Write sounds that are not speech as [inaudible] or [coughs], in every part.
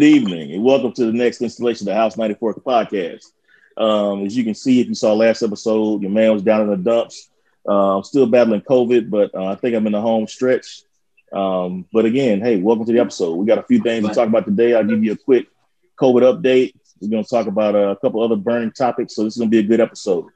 Good evening, and welcome to the next installation of the House 94 podcast. Um, as you can see, if you saw last episode, your man was down in the dumps. Uh, still battling COVID, but uh, I think I'm in the home stretch. Um, but again, hey, welcome to the episode. We got a few things to talk about today. I'll give you a quick COVID update. We're going to talk about uh, a couple other burning topics, so this is going to be a good episode.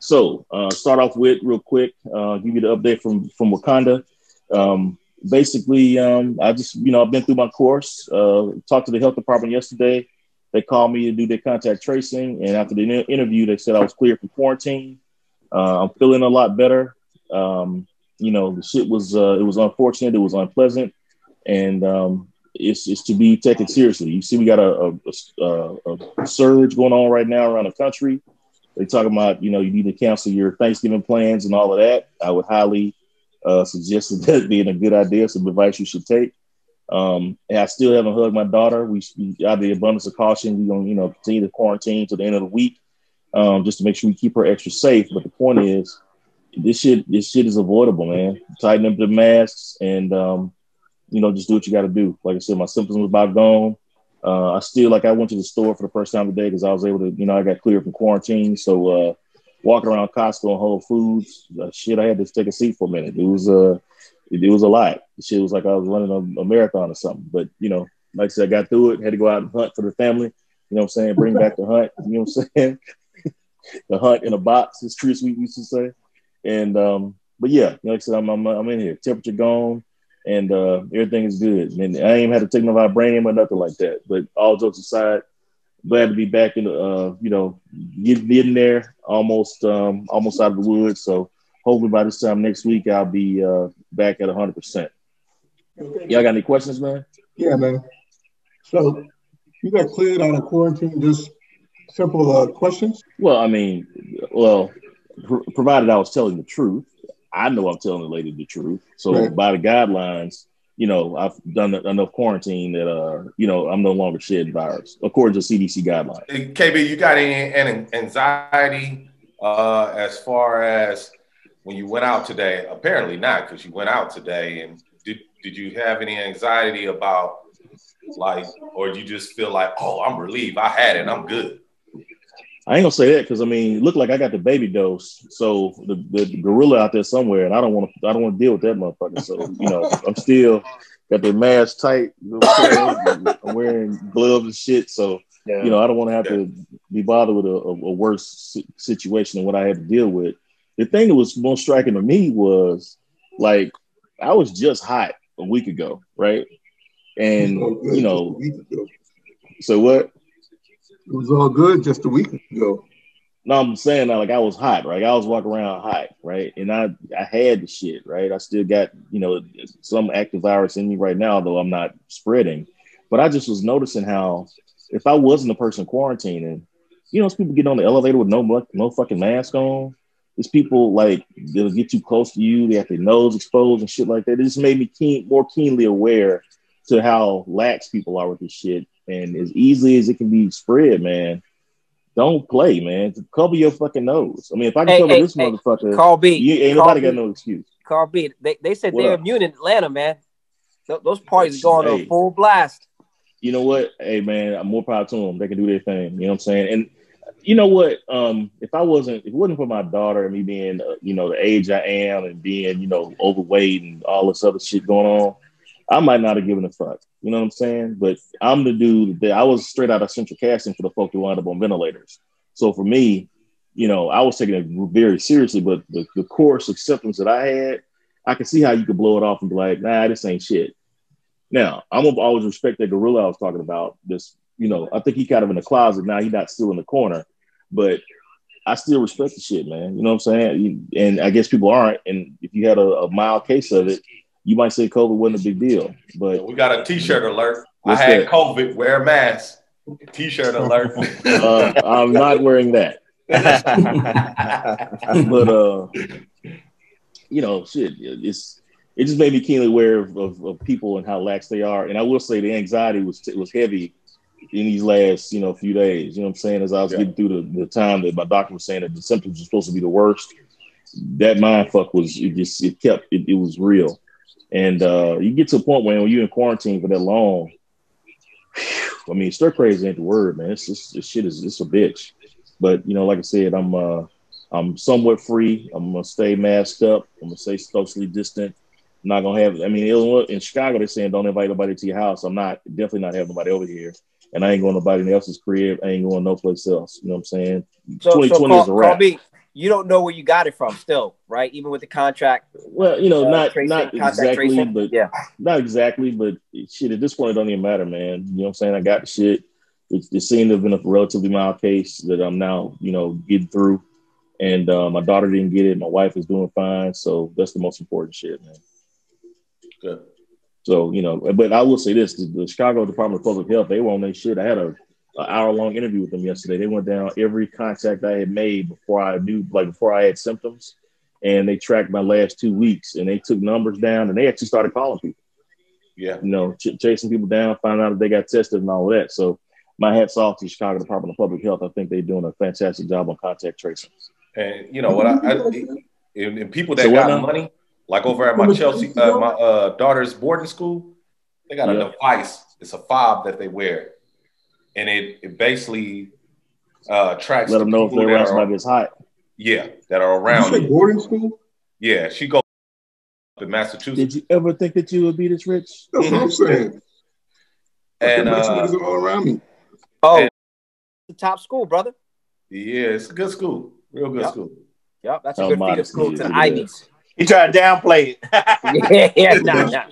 So, uh, start off with real quick. Uh, give you the update from from Wakanda. Um, basically, um, I just, you know, I've been through my course, uh, talked to the health department yesterday. They called me to do their contact tracing. And after the interview, they said I was clear from quarantine. Uh, I'm feeling a lot better. Um, you know, the shit was, uh, it was unfortunate. It was unpleasant. And um, it's, it's to be taken seriously. You see, we got a, a, a, a surge going on right now around the country. They talk about, you know, you need to cancel your Thanksgiving plans and all of that. I would highly uh, suggested [laughs] that being a good idea, some advice you should take. Um, and I still haven't hugged my daughter. We, out of the abundance of caution, we're gonna, you know, continue to quarantine to the end of the week, um, just to make sure we keep her extra safe. But the point is, this shit, this shit is avoidable, man. Tighten up the masks and, um, you know, just do what you got to do. Like I said, my symptoms was about gone. Uh, I still like I went to the store for the first time today because I was able to, you know, I got cleared from quarantine. So uh, walking around Costco and Whole Foods. Uh, shit, I had to take a seat for a minute. It was uh, it, it was a lot. Shit was like I was running a, a, marathon or something. But you know, like I said, I got through it. Had to go out and hunt for the family. You know what I'm saying? Bring back the hunt. You know what I'm saying? [laughs] the hunt in a box, as Tree Sweet used to say. And um, but yeah, like I said, I'm, I'm, I'm in here. Temperature gone, and uh, everything is good. And I ain't had to take no vibranium or nothing like that. But all jokes aside, glad to be back in the uh, you know getting in there almost um, almost out of the woods. So hopefully by this time next week i'll be uh, back at 100% y'all got any questions man? Yeah man. So you got cleared out of quarantine just simple uh, questions? Well i mean well pr- provided i was telling the truth. I know i'm telling the lady the truth. So right. by the guidelines you know, I've done enough quarantine that, uh, you know, I'm no longer shedding virus according to CDC guidelines. KB, you got any, any anxiety uh, as far as when you went out today? Apparently not, because you went out today. And did, did you have any anxiety about like, or you just feel like, oh, I'm relieved, I had it, I'm good? I ain't gonna say that because I mean, look like I got the baby dose. So the, the, gorilla out there somewhere, and I don't want to. I don't want to deal with that motherfucker. So you know, I'm still got the mask tight. You know I'm wearing gloves and shit. So yeah. you know, I don't want to have yeah. to be bothered with a, a, a, worse situation than what I had to deal with. The thing that was most striking to me was like I was just hot a week ago, right? And you know, so what? It was all good just a week ago. No, I'm saying that like I was hot, right? I was walking around hot, right? And I I had the shit, right? I still got, you know, some active virus in me right now, though I'm not spreading. But I just was noticing how if I wasn't a person quarantining, you know, people getting on the elevator with no no fucking mask on. There's people like they'll get too close to you, they have their nose exposed and shit like that. It just made me keen, more keenly aware to how lax people are with this shit and as easily as it can be spread, man, don't play, man. Cover your fucking nose. I mean, if I can hey, cover hey, this hey, motherfucker, Carl B, you, ain't nobody B, got no excuse. Carl B, they, they said what they're up? immune in Atlanta, man. Th- those parties are going hey, on full blast. You know what? Hey, man, I'm more proud to them. They can do their thing. You know what I'm saying? And you know what? Um, if I wasn't, if it wasn't for my daughter and me being, uh, you know, the age I am and being, you know, overweight and all this other shit going on, I might not have given a fuck. You know what I'm saying? But I'm the dude that I was straight out of central casting for the folk who wound up on ventilators. So for me, you know, I was taking it very seriously, but the, the course acceptance that I had, I can see how you could blow it off and be like, nah, this ain't shit. Now, I'm gonna always respect that gorilla I was talking about. This, you know, I think he kind of in the closet now. He's not still in the corner, but I still respect the shit, man. You know what I'm saying? And I guess people aren't. And if you had a, a mild case of it, you might say COVID wasn't a big deal, but we got a T-shirt alert. I had that? COVID. Wear a mask. T-shirt alert. [laughs] uh, I'm not wearing that. [laughs] but uh, you know, shit, it's it just made me keenly aware of, of, of, people and how lax they are. And I will say the anxiety was was heavy in these last you know few days. You know what I'm saying? As I was yeah. getting through the, the time that my doctor was saying that the symptoms were supposed to be the worst, that mind fuck was it just it kept it, it was real. And uh, you get to a point where when you're in quarantine for that long, I mean, stir crazy ain't the word, man. It's just this shit is it's a bitch. But you know, like I said, I'm uh I'm somewhat free. I'm gonna stay masked up. I'm gonna stay socially distant. I'm not gonna have. I mean, Illinois in Chicago, they're saying don't invite nobody to your house. I'm not definitely not having nobody over here, and I ain't going to nobody else's crib. I ain't going no place else. You know what I'm saying? So, 2020 so call, is a wrap. Me, you don't know where you got it from, still, right? Even with the contract. Well, you know, uh, not tracing, not exactly, tracing. but yeah, not exactly, but shit. At this point, it don't even matter, man. You know what I'm saying? I got the shit. It, it seemed to have been a relatively mild case that I'm now, you know, getting through. And uh, my daughter didn't get it. My wife is doing fine. So that's the most important shit, man. Good. So, you know, but I will say this the, the Chicago Department of Public Health, they were on their shit. I had a, an hour long interview with them yesterday. They went down every contact I had made before I knew, like before I had symptoms. And they tracked my last two weeks and they took numbers down and they actually started calling people. Yeah. You know, ch- chasing people down, finding out if they got tested and all of that. So my hat's off to Chicago Department of Public Health. I think they're doing a fantastic job on contact tracing. And you know what? I, I and, and people that so got money, like over at my Chelsea, uh, my uh, daughter's boarding school, they got a device. It's a fob that they wear, and it, it basically uh, tracks. Let them know if they're around somebody that's hot. Yeah, that are around. You boarding school? Yeah, she goes in Massachusetts. Did you ever think that you would be this rich? That's what I'm saying. and uh, all around me. Oh, and, the top school, brother. Yeah, it's a good school. Real good yep. school. Yep, that's a oh, good feeder school to the Ivies. He tried to downplay it. yeah, [laughs] [laughs] yeah, nah, nah.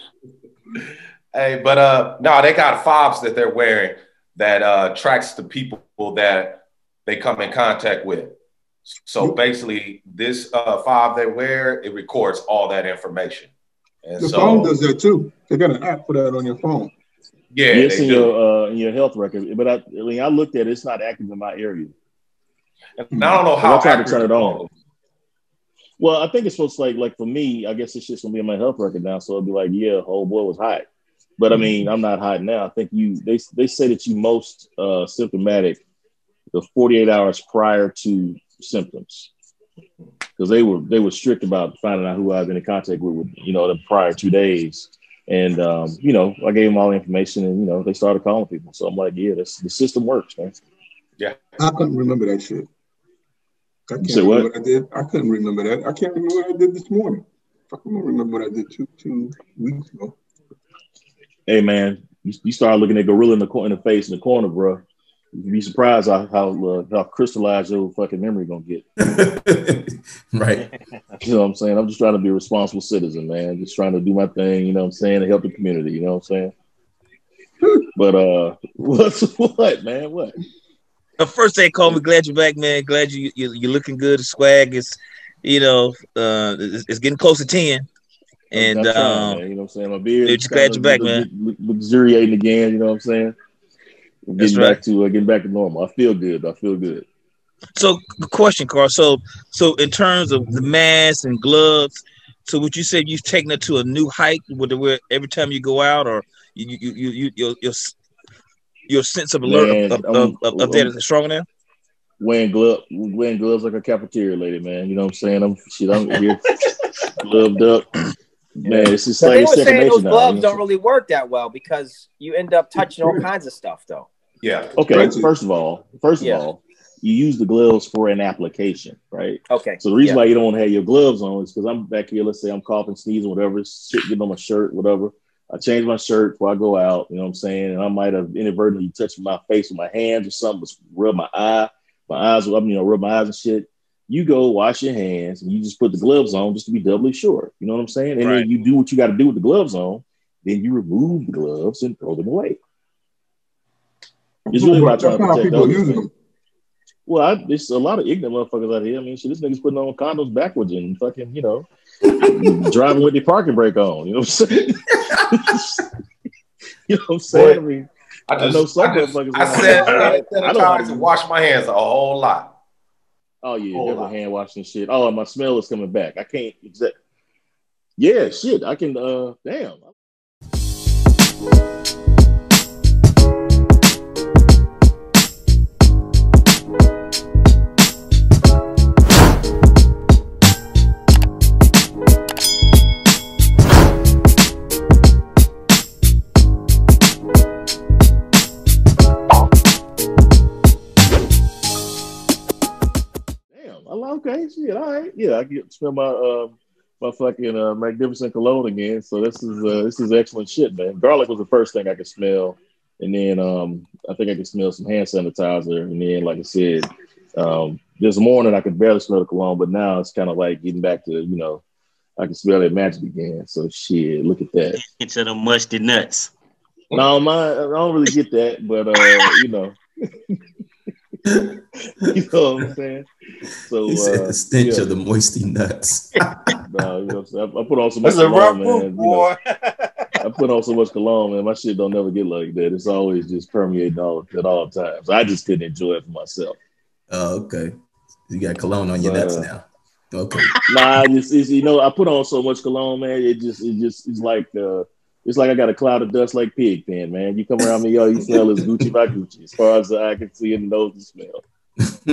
Hey, but uh no, they got fobs that they're wearing that uh tracks the people that they come in contact with. So basically, this uh fob they wear, it records all that information. And the so, phone does that too. They got an app for that on your phone. Yeah, it's in do. your uh, in your health record. But I, I, mean, I looked at it; it's not active in my area. And I don't know how I tried to turn it on. Well, I think it's supposed to like like for me, I guess it's just gonna be in my health record now. So it'll be like, yeah, whole boy was hot. But I mm-hmm. mean, I'm not hot now. I think you they they say that you most uh, symptomatic the 48 hours prior to symptoms because they were they were strict about finding out who I was in contact with, you know, the prior two days. And um, you know, I gave them all the information, and you know, they started calling people. So I'm like, yeah, this, the system works, man. Yeah, I couldn't remember that shit. I can't remember what? what? I did. I couldn't remember that. I can't remember what I did this morning. I can't remember what I did two two weeks ago. Hey man, you, you start looking at gorilla in the in the face in the corner, bro. You'd be surprised how how, uh, how crystallized your fucking memory gonna get. [laughs] right. You know what I'm saying? I'm just trying to be a responsible citizen, man. Just trying to do my thing. You know what I'm saying? To help the community. You know what I'm saying? but uh, [laughs] what's what, man? What? The first day, call me. Glad you're back, man. Glad you, you you're looking good. The swag is, you know, uh, it's, it's getting close to ten. And um, you know what I'm saying? My beard. Just glad you're back, man. Luxuriating again. You know what I'm saying? Getting That's right. back to uh, getting back to normal. I feel good. I feel good. So, question, Carl. So, so in terms of the mask and gloves, so would you say you've taken it to a new height? With where every time you go out, or you you you you your your, your sense of alert man, of, of, of, of that is stronger now? Wearing gloves, wearing gloves like a cafeteria lady, man. You know what I'm saying? I'm shit. I'm here, [laughs] gloved up. Man, it's just like they were saying those gloves now, don't really work that well because you end up touching all [laughs] kinds of stuff, though. Yeah. Okay. First of all, first of yeah. all, you use the gloves for an application, right? Okay. So the reason yeah. why you don't have your gloves on is because I'm back here. Let's say I'm coughing, sneezing, whatever, shit getting on my shirt, whatever. I change my shirt before I go out. You know what I'm saying? And I might have inadvertently touched my face with my hands or something, rub my eye, my eyes, will I mean you know, rub my eyes and shit. You go wash your hands and you just put the gloves on just to be doubly sure. You know what I'm saying? And right. then you do what you got to do with the gloves on. Then you remove the gloves and throw them away. It's really about trying to protect others. Well, I, there's a lot of ignorant motherfuckers out here. I mean, shit, this nigga's putting on condoms backwards and fucking, you know, [laughs] driving with the parking brake on. You know what I'm saying? [laughs] you know what I'm saying? I mean, I, just, I know some I just, motherfuckers. I said, I, I don't to wash my hands a whole lot. Oh yeah, never hand washing shit. Oh, my smell is coming back. I can't. Exact. Yeah, shit. I can. uh Damn. Okay, shit, all right, yeah, I get smell my uh, my fucking uh, magnificent cologne again. So this is uh, this is excellent shit, man. Garlic was the first thing I could smell, and then um, I think I could smell some hand sanitizer, and then like I said, um, this morning I could barely smell the cologne, but now it's kind of like getting back to you know I can smell that magic again. So shit, look at that. [laughs] Into the musty nuts. No, my I don't really get that, but uh, you know. [laughs] [laughs] you know what I'm saying? So he said uh, the stench yeah. of the moisty nuts. [laughs] [laughs] no, you know, I, I, put on so much That's cologne, man. You know, I put on so much cologne, man. My shit don't never get like that. It's always just permeating all at all times. I just couldn't enjoy it for myself. Oh, okay. You got cologne on your nuts uh, now. Okay. Nah, it's, it's, you know I put on so much cologne, man. It just it just it's like uh, it's like I got a cloud of dust like pig pen, man. You come around me, yo, you smell as Gucci by Gucci, as far as I can see and nose and smell. [laughs]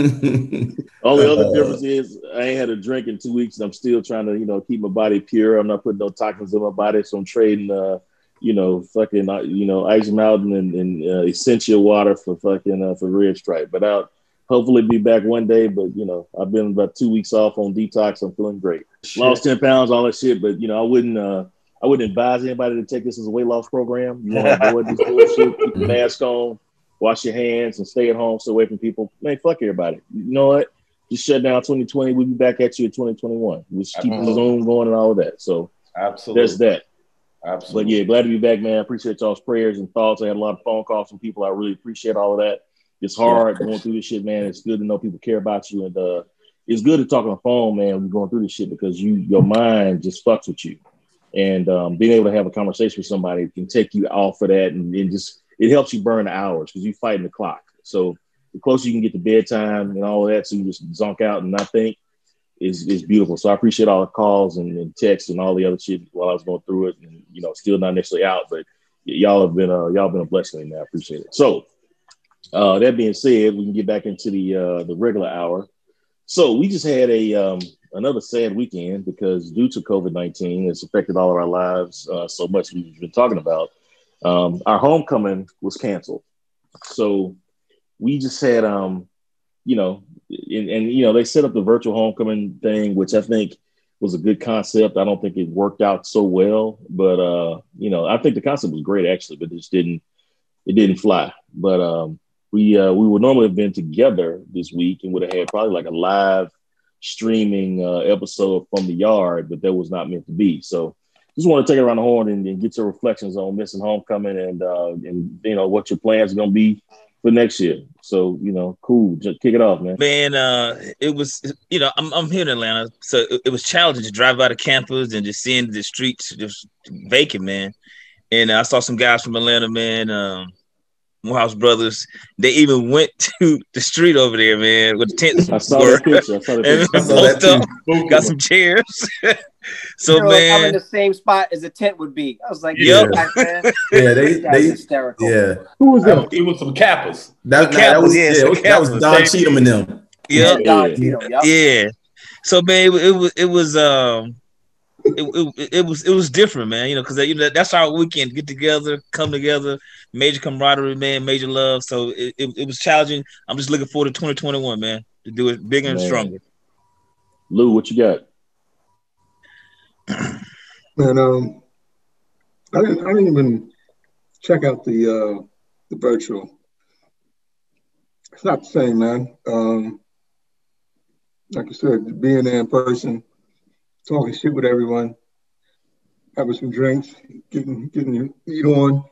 Only other uh, difference is I ain't had a drink in two weeks, and I'm still trying to, you know, keep my body pure. I'm not putting no toxins in my body, so I'm trading, uh, you know, fucking, uh, you know, Ice Mountain and, and uh, Essentia water for fucking uh, for Red Stripe. But I'll hopefully be back one day. But you know, I've been about two weeks off on detox. I'm feeling great. Shit. Lost ten pounds, all that shit. But you know, I wouldn't. Uh, I wouldn't advise anybody to take this as a weight loss program. You want to avoid this bullshit. Keep your [laughs] mask on, wash your hands, and stay at home. Stay away from people. Man, fuck everybody. You know what? Just shut down 2020. We'll be back at you in 2021. We just keep the Zoom going and all of that. So absolutely, there's that. Absolutely. But yeah, glad to be back, man. I appreciate y'all's prayers and thoughts. I had a lot of phone calls from people. I really appreciate all of that. It's hard going through this shit, man. It's good to know people care about you, and uh, it's good to talk on the phone, man. When you're going through this shit because you your mind just fucks with you and um, being able to have a conversation with somebody can take you off of that and, and just it helps you burn the hours because you're fighting the clock. So the closer you can get to bedtime and all that so you just zonk out and not think is is beautiful. So i appreciate all the calls and, and texts and all the other shit while i was going through it and you know still not necessarily out but y'all have been uh, y'all been a blessing man i appreciate it. So uh, that being said we can get back into the uh, the regular hour. So we just had a um, another sad weekend because due to COVID 19, it's affected all of our lives uh, so much we've been talking about. Um, our homecoming was canceled. So we just had, um, you know, and, and, you know, they set up the virtual homecoming thing, which I think was a good concept. I don't think it worked out so well, but, uh, you know, I think the concept was great actually, but it just didn't, it didn't fly. But, um, we, uh, we would normally have been together this week and would have had probably like a live streaming uh, episode from the yard, but that was not meant to be. So just want to take it around the horn and, and, get your reflections on missing homecoming and uh, and you know what your plans are gonna be for next year. So you know, cool. Just kick it off, man. Man, uh, it was you know I'm I'm here in Atlanta, so it, it was challenging to drive by the campus and just seeing the streets just vacant, man. And I saw some guys from Atlanta, man. Um, Morehouse Brothers, they even went [laughs] to the street over there, man, with the tents. I saw were. that picture. I saw that [laughs] picture. saw that up, got some chairs. [laughs] so you know, man, I'm in the same spot as a tent would be. I was like, yeah, yeah, they, they, hysterical. Yeah, who was that? It was some Kappas. That, Kappas, that was yeah, yeah that was Don Cheadham and them. Yeah, yeah. Yep. yeah. So man, it, it was it was um it, it, it, was it was different, man. You know, because you know that's our weekend. Get together, come together, major camaraderie, man, major love. So it, it, it was challenging. I'm just looking forward to 2021, man, to do it bigger and stronger. Lou, what you got? [clears throat] Man, um, I didn't I didn't even check out the uh the virtual. It's not the same, man. Um, like I said, being there in person talking shit with everyone, having some drinks, getting getting your eat on.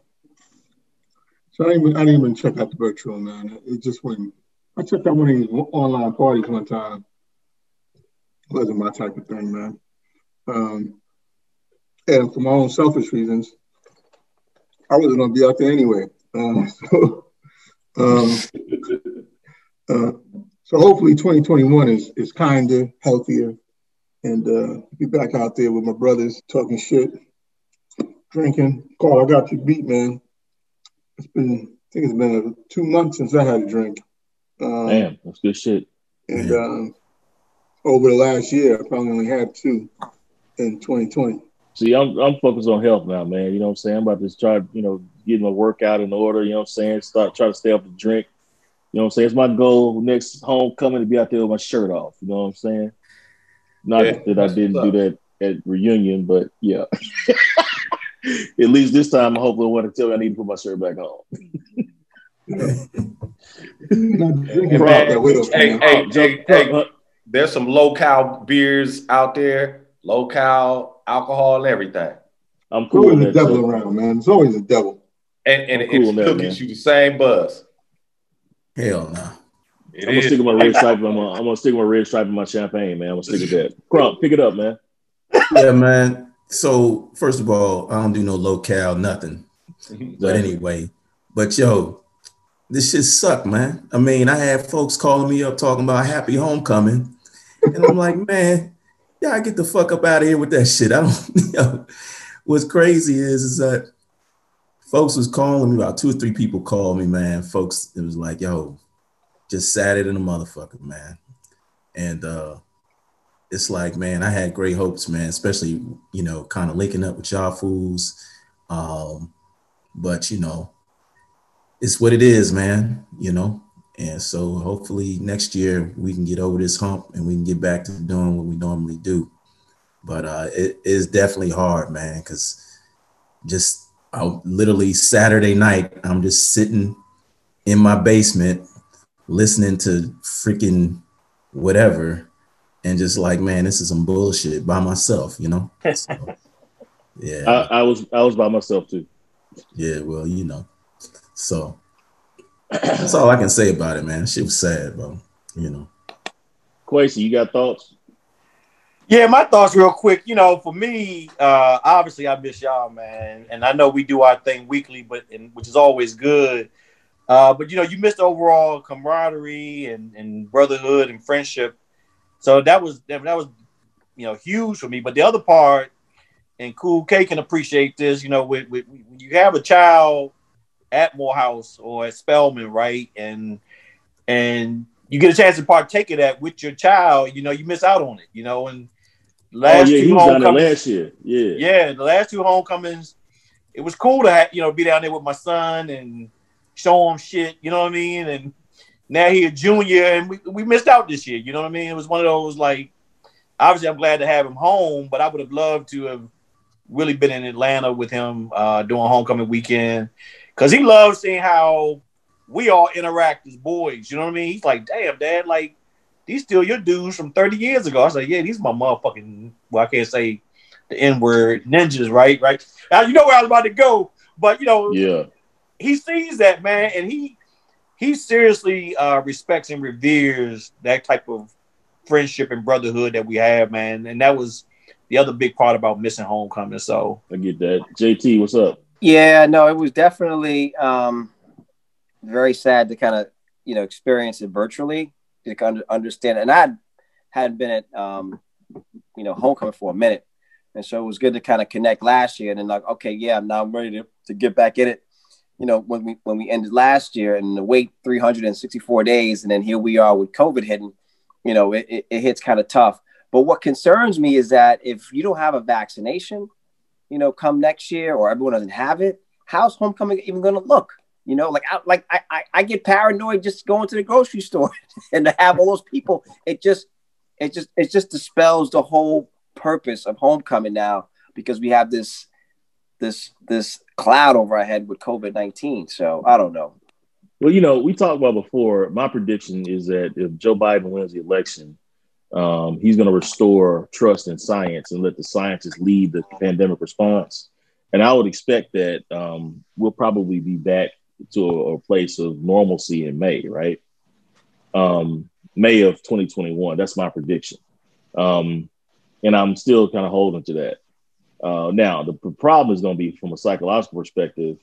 So I didn't even, I didn't even check out the virtual man. It just went. I checked out one of these online parties one time. It wasn't my type of thing, man. Um, and for my own selfish reasons, I wasn't gonna be out there anyway. Uh, [laughs] so, um, uh, so hopefully 2021 is is kinder, healthier, and uh, be back out there with my brothers talking shit, drinking. Carl, I got you beat, man. It's been, I think it's been uh, two months since I had a drink. Um, Damn, that's good shit. And um, over the last year, I probably only had two in 2020. See, I'm I'm focused on health now, man. You know what I'm saying? I'm about to try, you know, get my workout in order. You know what I'm saying? Start try to stay off the drink You know what I'm saying? It's my goal next homecoming to be out there with my shirt off. You know what I'm saying? Not yeah, that I didn't do that at reunion, but yeah. [laughs] at least this time, I hope no one to tell me I need to put my shirt back on. hey, hey, hey, hey, there's some local beers out there, local alcohol and everything. I'm cool. Always a devil around, man. It's always a devil. And and it cool still gives you the same buzz. Hell no. [laughs] I'm gonna stick with my red stripe. I'm gonna, I'm gonna stick with my red stripe in my champagne, man. I'm gonna stick with that. Crump, pick it up, man. Yeah, man. So first of all, I don't do no local nothing. Exactly. But anyway, but yo, this shit suck, man. I mean, I had folks calling me up talking about happy homecoming, and I'm like, [laughs] man, y'all get the fuck up out of here with that shit. I don't. [laughs] You know, what's crazy is is that folks was calling me about two or three people called me, man. Folks, it was like, yo, just sat it in a motherfucker, man. And uh it's like, man, I had great hopes, man, especially, you know, kind of linking up with y'all fools. Um, but you know, it's what it is, man, you know. And so hopefully next year we can get over this hump and we can get back to doing what we normally do. But uh it is definitely hard, man, because just I literally Saturday night, I'm just sitting in my basement listening to freaking whatever and just like, man, this is some bullshit by myself, you know? [laughs] So, yeah. I, I, was I was by myself too. Yeah, well, you know. So that's all I can say about it, man. She was sad, bro. You know. Quasi, you got thoughts? Yeah, my thoughts real quick. You know, for me, uh, obviously I miss y'all, man, and I know we do our thing weekly, but and, which is always good. Uh, but you know, you missed overall camaraderie and, and brotherhood and friendship. So that was that, that was you know huge for me. But the other part, and Cool K can appreciate this. You know, when, when you have a child at Morehouse or at Spelman, right, and and you get a chance to partake of that with your child, you know, you miss out on it, you know, and Last oh, yeah, down there last year. Yeah. Yeah, the last two homecomings, it was cool to have, you know, be down there with my son and show him shit, you know what I mean? And now he a junior and we, we missed out this year, you know what I mean? It was one of those like obviously I'm glad to have him home, but I would have loved to have really been in Atlanta with him uh doing homecoming weekend. Cause he loves seeing how we all interact as boys. You know what I mean? He's like, damn, dad, like these still your dudes from 30 years ago. I was like, yeah, these my motherfucking, well, I can't say the N word ninjas, right? Right. Now, you know where I was about to go, but you know, yeah, he sees that man and he, he seriously uh, respects and reveres that type of friendship and brotherhood that we have, man. And that was the other big part about missing homecoming. So I get that. JT, what's up? Yeah, no, it was definitely um, very sad to kind of, you know, experience it virtually to kind of understand. And I hadn't been at um, you know homecoming for a minute, and so it was good to kind of connect last year. And then like, okay, yeah, now I'm ready to, to get back in it. You know, when we when we ended last year and the wait 364 days, and then here we are with COVID hitting. You know, it, it, it hits kind of tough. But what concerns me is that if you don't have a vaccination, you know, come next year or everyone doesn't have it, how's homecoming even going to look? You know, like I like I, I, I get paranoid just going to the grocery [laughs] store and to have all those people. It just it just it just dispels the whole purpose of homecoming now because we have this this this cloud over our head with COVID nineteen. So I don't know. Well, you know, we talked about before. My prediction is that if Joe Biden wins the election, um, he's going to restore trust in science and let the scientists lead the pandemic response. And I would expect that um, we'll probably be back to a, a place of normalcy in May, right? Um, May of 2021. That's my prediction. Um, and I'm still kind of holding to that. Uh, now, the, the problem is going to be from a psychological perspective.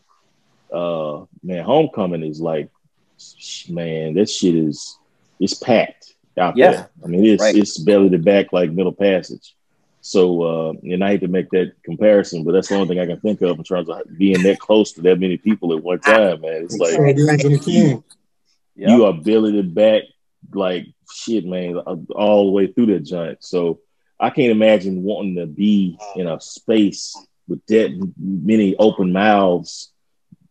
Uh, man, homecoming is like, man, that shit is it's packed out yeah. there. I mean, it's right. it's belly to back like middle passage. So, uh, and I hate to make that comparison, but that's the only thing I can think of in terms of being that close to that many people at one time, man. It's like you are billeted back like shit, man, all the way through that giant. So I can't imagine wanting to be in a space with that many open mouths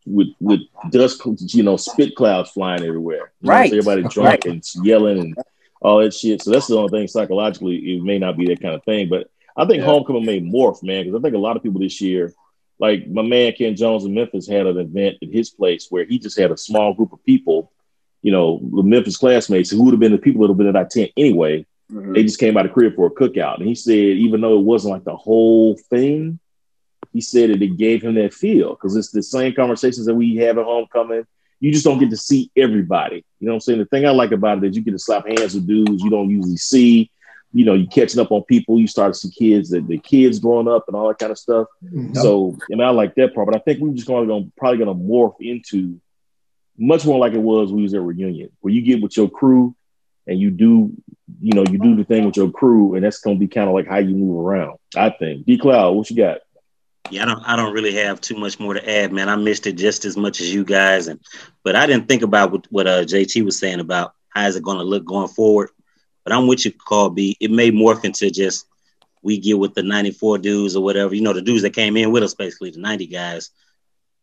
with with dust, you know, spit clouds flying everywhere. You know, Right. so everybody drunk and yelling and all that shit. So that's the only thing psychologically. It may not be that kind of thing, but I think Yeah. homecoming may morph, man, because I think a lot of people this year, like my man Ken Jones in Memphis, had an event at his place where he just had a small group of people, you know, the Memphis classmates who would have been the people that would have been at our tent anyway. Mhm. They just came out of crib for a cookout, and he said even though it wasn't like the whole thing, he said that it gave him that feel because it's the same conversations that we have at homecoming. You just don't get to see everybody. You know what I'm saying? The thing I like about it is you get to slap hands with dudes you don't usually see. You know, you catching up on people. You start to see kids that the kids growing up and all that kind of stuff. Mhm. So, and I like that part, but I think we're just going to probably going to morph into much more like it was when we was at reunion, where you get with your crew and you do, you know, you do the thing with your crew, and that's going to be kind of like how you move around. I think. D Cloud, what you got? Yeah, I don't I don't really have too much more to add, man. I missed it just as much as you guys, and but I didn't think about what, what uh, JT was saying about how is it going to look going forward. But I'm with you, Carl B. It may morph into just we get with the 94 dudes or whatever, you know, the dudes that came in with us, basically the 90 guys,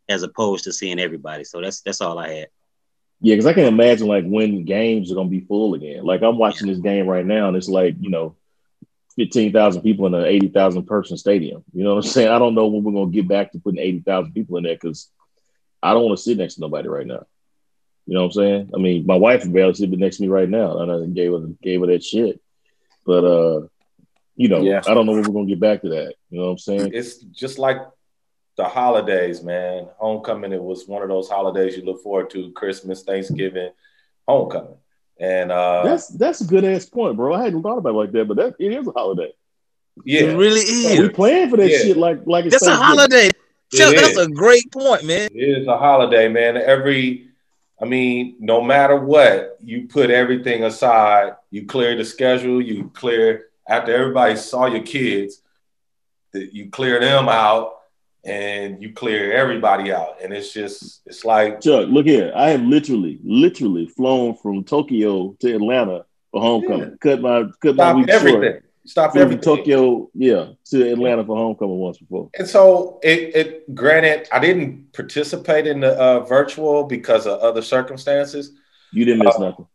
as opposed to seeing everybody. So that's that's all I had. Yeah, because I can imagine like when games are to be full again. Like I'm watching this game right now, and it's like you know, fifteen thousand people in an eighty thousand person stadium. You know what I'm [laughs] saying? I don't know when we're to get back to putting eighty thousand people in there because I don't want to sit next to nobody right now. You know what I'm saying? I mean, my wife is barely sitting next to me right now, and I gave her gave her that shit. But uh, you know, Yeah. I don't know when we're to get back to that. You know what I'm saying? It's just like the holidays, man. Homecoming, it was one of those holidays you look forward to Christmas, Thanksgiving, homecoming. And uh, That's that's a good ass point, bro. I hadn't thought about it like that, but that it is a holiday. yeah, It really is. We is. playing for that Yeah. shit like like it's That's a holiday. Chuck, that's a great point, man. It is a holiday, man. Every, I mean, no matter what, you put everything aside. You clear the schedule. You clear after everybody saw your kids. That you clear them out, and you clear everybody out, and it's just, it's like, Chuck, look here. I have literally, literally flown from Tokyo to Atlanta for homecoming. Cut my cut my stop week everything. short. Stop from everything. Tokyo, yeah, to Atlanta for homecoming once before. And so it, it granted, I didn't participate in the uh, virtual because of other circumstances, You didn't miss nothing.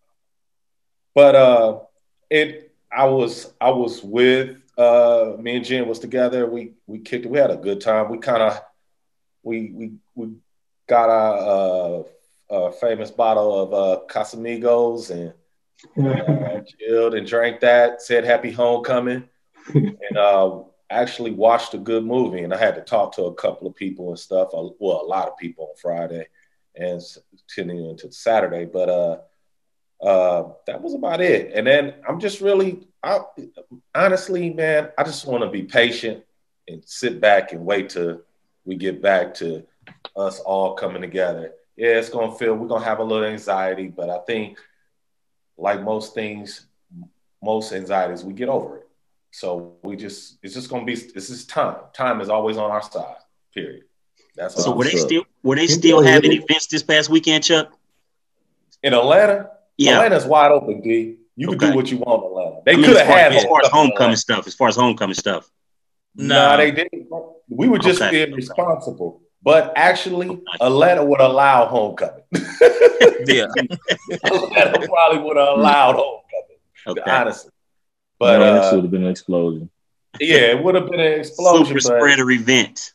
but uh, it I was I was with uh, me and Jen was together. We we kicked it. We had a good time. We kind of we we we got our uh, uh, famous bottle of uh, Casamigos and uh, [laughs] chilled and drank that. Said happy homecoming, and uh, actually watched a good movie. And I had to talk to a couple of people and stuff. Well, a lot of people on Friday and continuing into Saturday, but uh, uh, that was about it. And then I'm just really, I, honestly, man, I just want to be patient and sit back and wait till we get back to us all coming together. Yeah, it's gonna feel we're gonna have a little anxiety, but I think like most things, most anxieties, we get over it. So we just it's just gonna be this is time. Time is always on our side. Period. That's all. So I'm were they still were they still having events this past weekend, Chuck? in Atlanta. Yeah. Atlanta's wide open, D. You can Okay. do what you want in Atlanta. They I mean, could have far, had as far as homecoming Atlanta. stuff, as far as homecoming stuff. No, Nah. they didn't. We were just Okay. being responsible. But actually, Atlanta would allow homecoming. [laughs] Yeah. [laughs] Atlanta probably would have allowed homecoming, Okay. honestly. But Man, this uh, would have been an explosion. yeah, it would have been an explosion. Super but spreader event.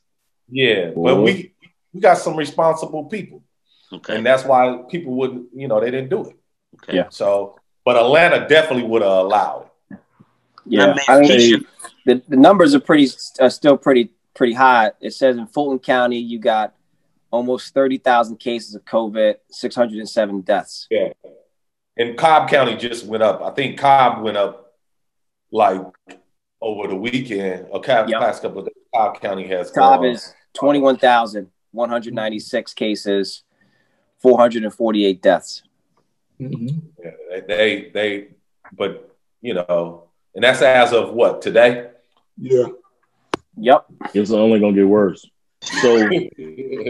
yeah, Boy. but we we got some responsible people, Okay. and that's why people wouldn't. You know, they didn't do it. Okay. Yeah. So, but Atlanta definitely would have allowed it. Yeah, I mean, Keisha- the, the numbers are pretty are still pretty pretty high. It says in Fulton County you got almost thirty thousand cases of COVID, six hundred and seven deaths. Yeah. And Cobb County just went up. I think Cobb went up like over the weekend. Or Cobb, Yep. past couple of days. Cobb County has Cobb gone- is twenty one thousand one hundred ninety six cases, four hundred and forty eight deaths. Mhm. Yeah, they, they they but you know, and that's as of what today. Yeah. Yep. It's only gonna get worse. So [laughs]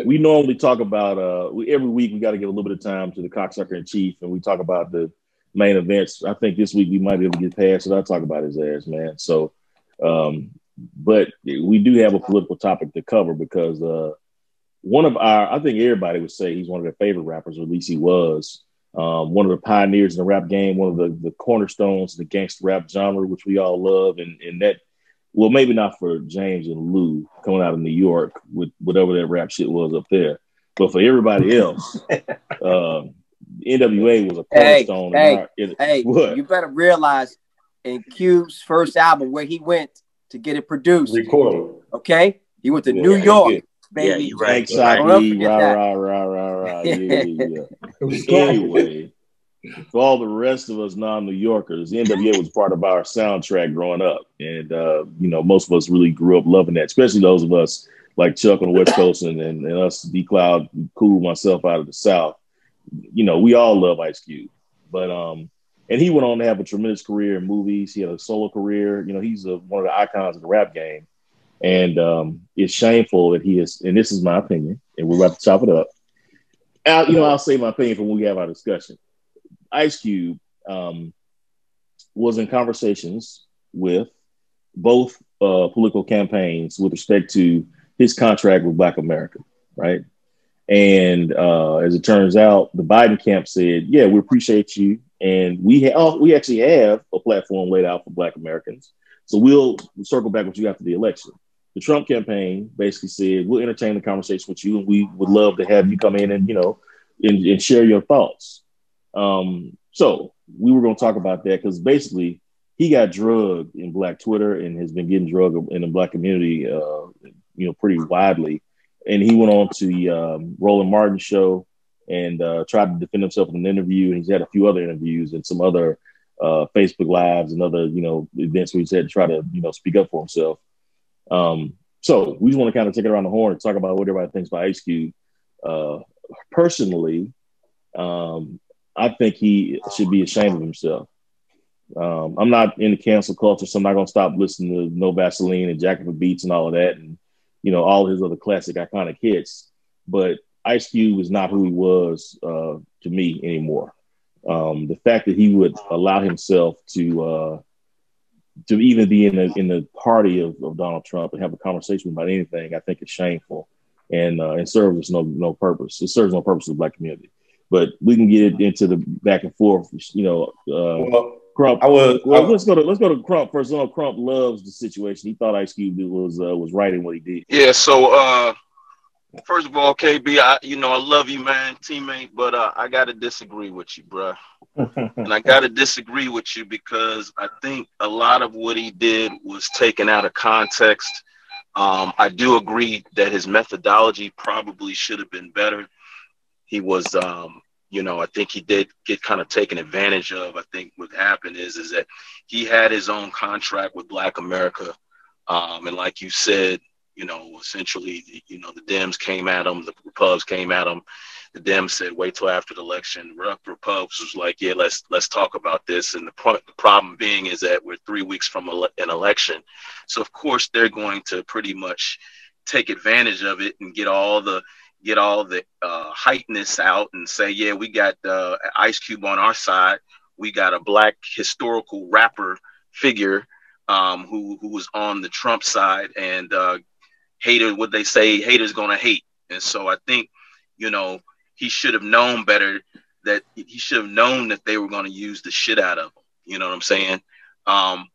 we normally talk about uh we, every week we got to give a little bit of time to the cocksucker in chief and we talk about the main events i think this week we might be able to get past it i'll talk about his ass man so um but we do have a political topic to cover because uh one of our, I think everybody would say he's one of their favorite rappers, or at least he was. Um, one of the pioneers in the rap game, one of the, the cornerstones of the gangster rap genre, which we all love. And, and that, well, maybe not for James and Lou coming out of New York with whatever that rap shit was up there, but for everybody else, [laughs] um, NWA was a cornerstone. Hey, our, it, hey, you better realize in Cube's first album where he went to get it produced, recorded. Okay, he went to yeah, New York baby. Yeah, you're right. Exactly. Rah, rah, rah, [laughs] Yeah, yeah, yeah. anyway, for all the rest of us non-New Yorkers, the NWA was part of our soundtrack growing up, and uh, you know, most of us really grew up loving that, especially those of us like Chuck on the West Coast and, and, and us, D Cloud, cool myself out of the South. You know, we all love Ice Cube, but um, and he went on to have a tremendous career in movies. He had a solo career. You know, he's a, one of the icons of the rap game. And um, it's shameful that he is, and this is my opinion, and we're about to chop it up. I'll, you know, I'll say my opinion when we have our discussion. Ice Cube um, was in conversations with both uh, political campaigns with respect to his contract with Black America, right? And uh, as it turns out, the Biden camp said, "Yeah, we appreciate you, and we ha- oh, we actually have a platform laid out for Black Americans. So we'll circle back with you after the election." The Trump campaign basically said, "We'll entertain the conversation with you, and we would love to have you come in and you know and, and share your thoughts." Um, so we were going to talk about that because basically he got drugged in Black Twitter and has been getting drugged in the Black community, uh, you know, pretty widely. And he went on to the um, Roland Martin show and uh, tried to defend himself in an interview. And he's had a few other interviews and some other uh, Facebook lives and other, you know, events where he's had to try to, you know, speak up for himself. Um, so we just want to kind of take it around the horn and talk about what everybody thinks about Ice Cube. Uh, personally, um, I think he should be ashamed of himself. Um, I'm not in the cancel culture, so I'm not going to stop listening to No Vaseline and Jackin' for Beats and all of that, and you know all his other classic iconic hits. But Ice Cube is not who he was uh, to me anymore. Um, the fact that he would allow himself to uh, to even be in the in the party of, of Donald Trump and have a conversation about anything, I think is shameful and uh, and serves no no purpose. It serves no purpose to the black community. But we can get it into the back and forth. You know, uh, well, Crump. I was. Well, I, let's go to let's go to Crump first. I know Crump loves the situation. He thought Ice Cube was uh, was right in what he did. Yeah. So uh, first of all, KB, I you know I love you, man, teammate, but uh, I got to disagree with you, bro. and I got to disagree with you because I think a lot of what he did was taken out of context. Um, I do agree that his methodology probably should have been better. He was, um, you know, I think he did get kind of taken advantage of. I think what happened is is that he had his own contract with Black America, um, and like you said, you know, essentially, you know, the Dems came at them, the Repubs came at them. The Dems said, "Wait till after the election." Repubs was like, "Yeah, let's let's talk about this." And the, pro- the problem being is that we're three weeks from ele- an election, so of course they're going to pretty much take advantage of it and get all the get all the uh, heightness out and say, "Yeah, we got uh, Ice Cube on our side. We got a black historical rapper figure." Um, who who was on the Trump side and uh, hater what they say haters gonna hate and so i think you know he should have known better that he should have known that they were to use the shit out of him you know what i'm saying um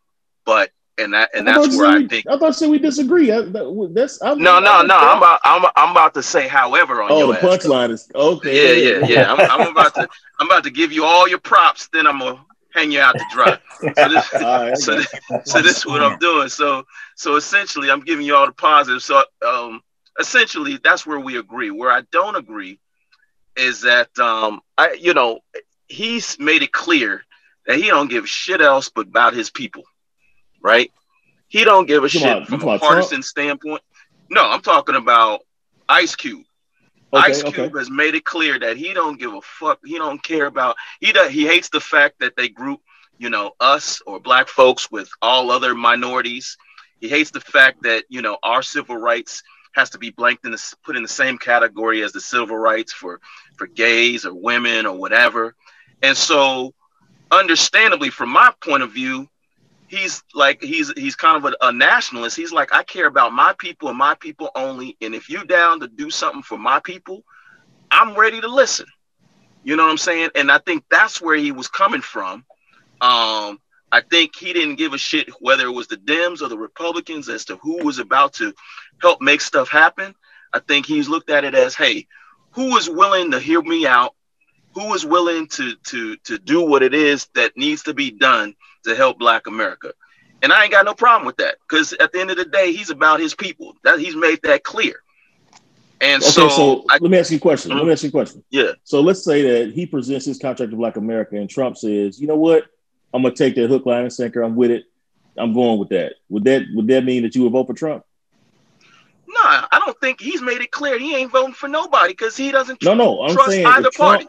but and that and that's where I think I thought so we disagree. I, that's I'm, no, no, no. I'm about I'm, I'm about to say however on oh, your the punchline is okay. Yeah, yeah, yeah. I'm, I'm, about to I'm about to give you all your props. Then I'm gonna hang you out to dry. [laughs] So this, right, [laughs] so, this, [laughs] so this is what I'm doing. So so essentially, I'm giving you all the positives. So um, essentially, that's where we agree. Where I don't agree is that um, I you know he's made it clear that he don't give shit else but about his people, right? He don't give a shit on, from a partisan Trump? standpoint. No, I'm talking about Ice Cube. Okay, Ice Cube okay. has made it clear that he don't give a fuck. He don't care about. He does. He hates the fact that they group, you know, us or black folks with all other minorities. He hates the fact that you know our civil rights has to be blanked in the put in the same category as the civil rights for for gays or women or whatever. And so, understandably, from my point of view, he's like he's he's kind of a, a, nationalist. He's like, I care about my people and my people only. And if you down to do something for my people, I'm ready to listen. You know what I'm saying? And I think that's where he was coming from. Um, I think he didn't give a shit whether it was the Dems or the Republicans as to who was about to help make stuff happen. I think he's looked at it as, hey, who is willing to hear me out? Who is willing to to to do what it is that needs to be done to help Black America? And I ain't got no problem with that because at the end of the day, he's about his people. That he's made that clear. And okay, so, so I, let me ask you a question. Mm-hmm. Let me ask you a question. Yeah. So let's say that he presents his contract to Black America, and Trump says, "You know what? I'm gonna take that hook, line, and sinker. I'm with it. I'm going with that." Would that would that mean that you would vote for Trump? No, I don't think he's made it clear he ain't voting for nobody because he doesn't. No, no, I'm trust saying either if party.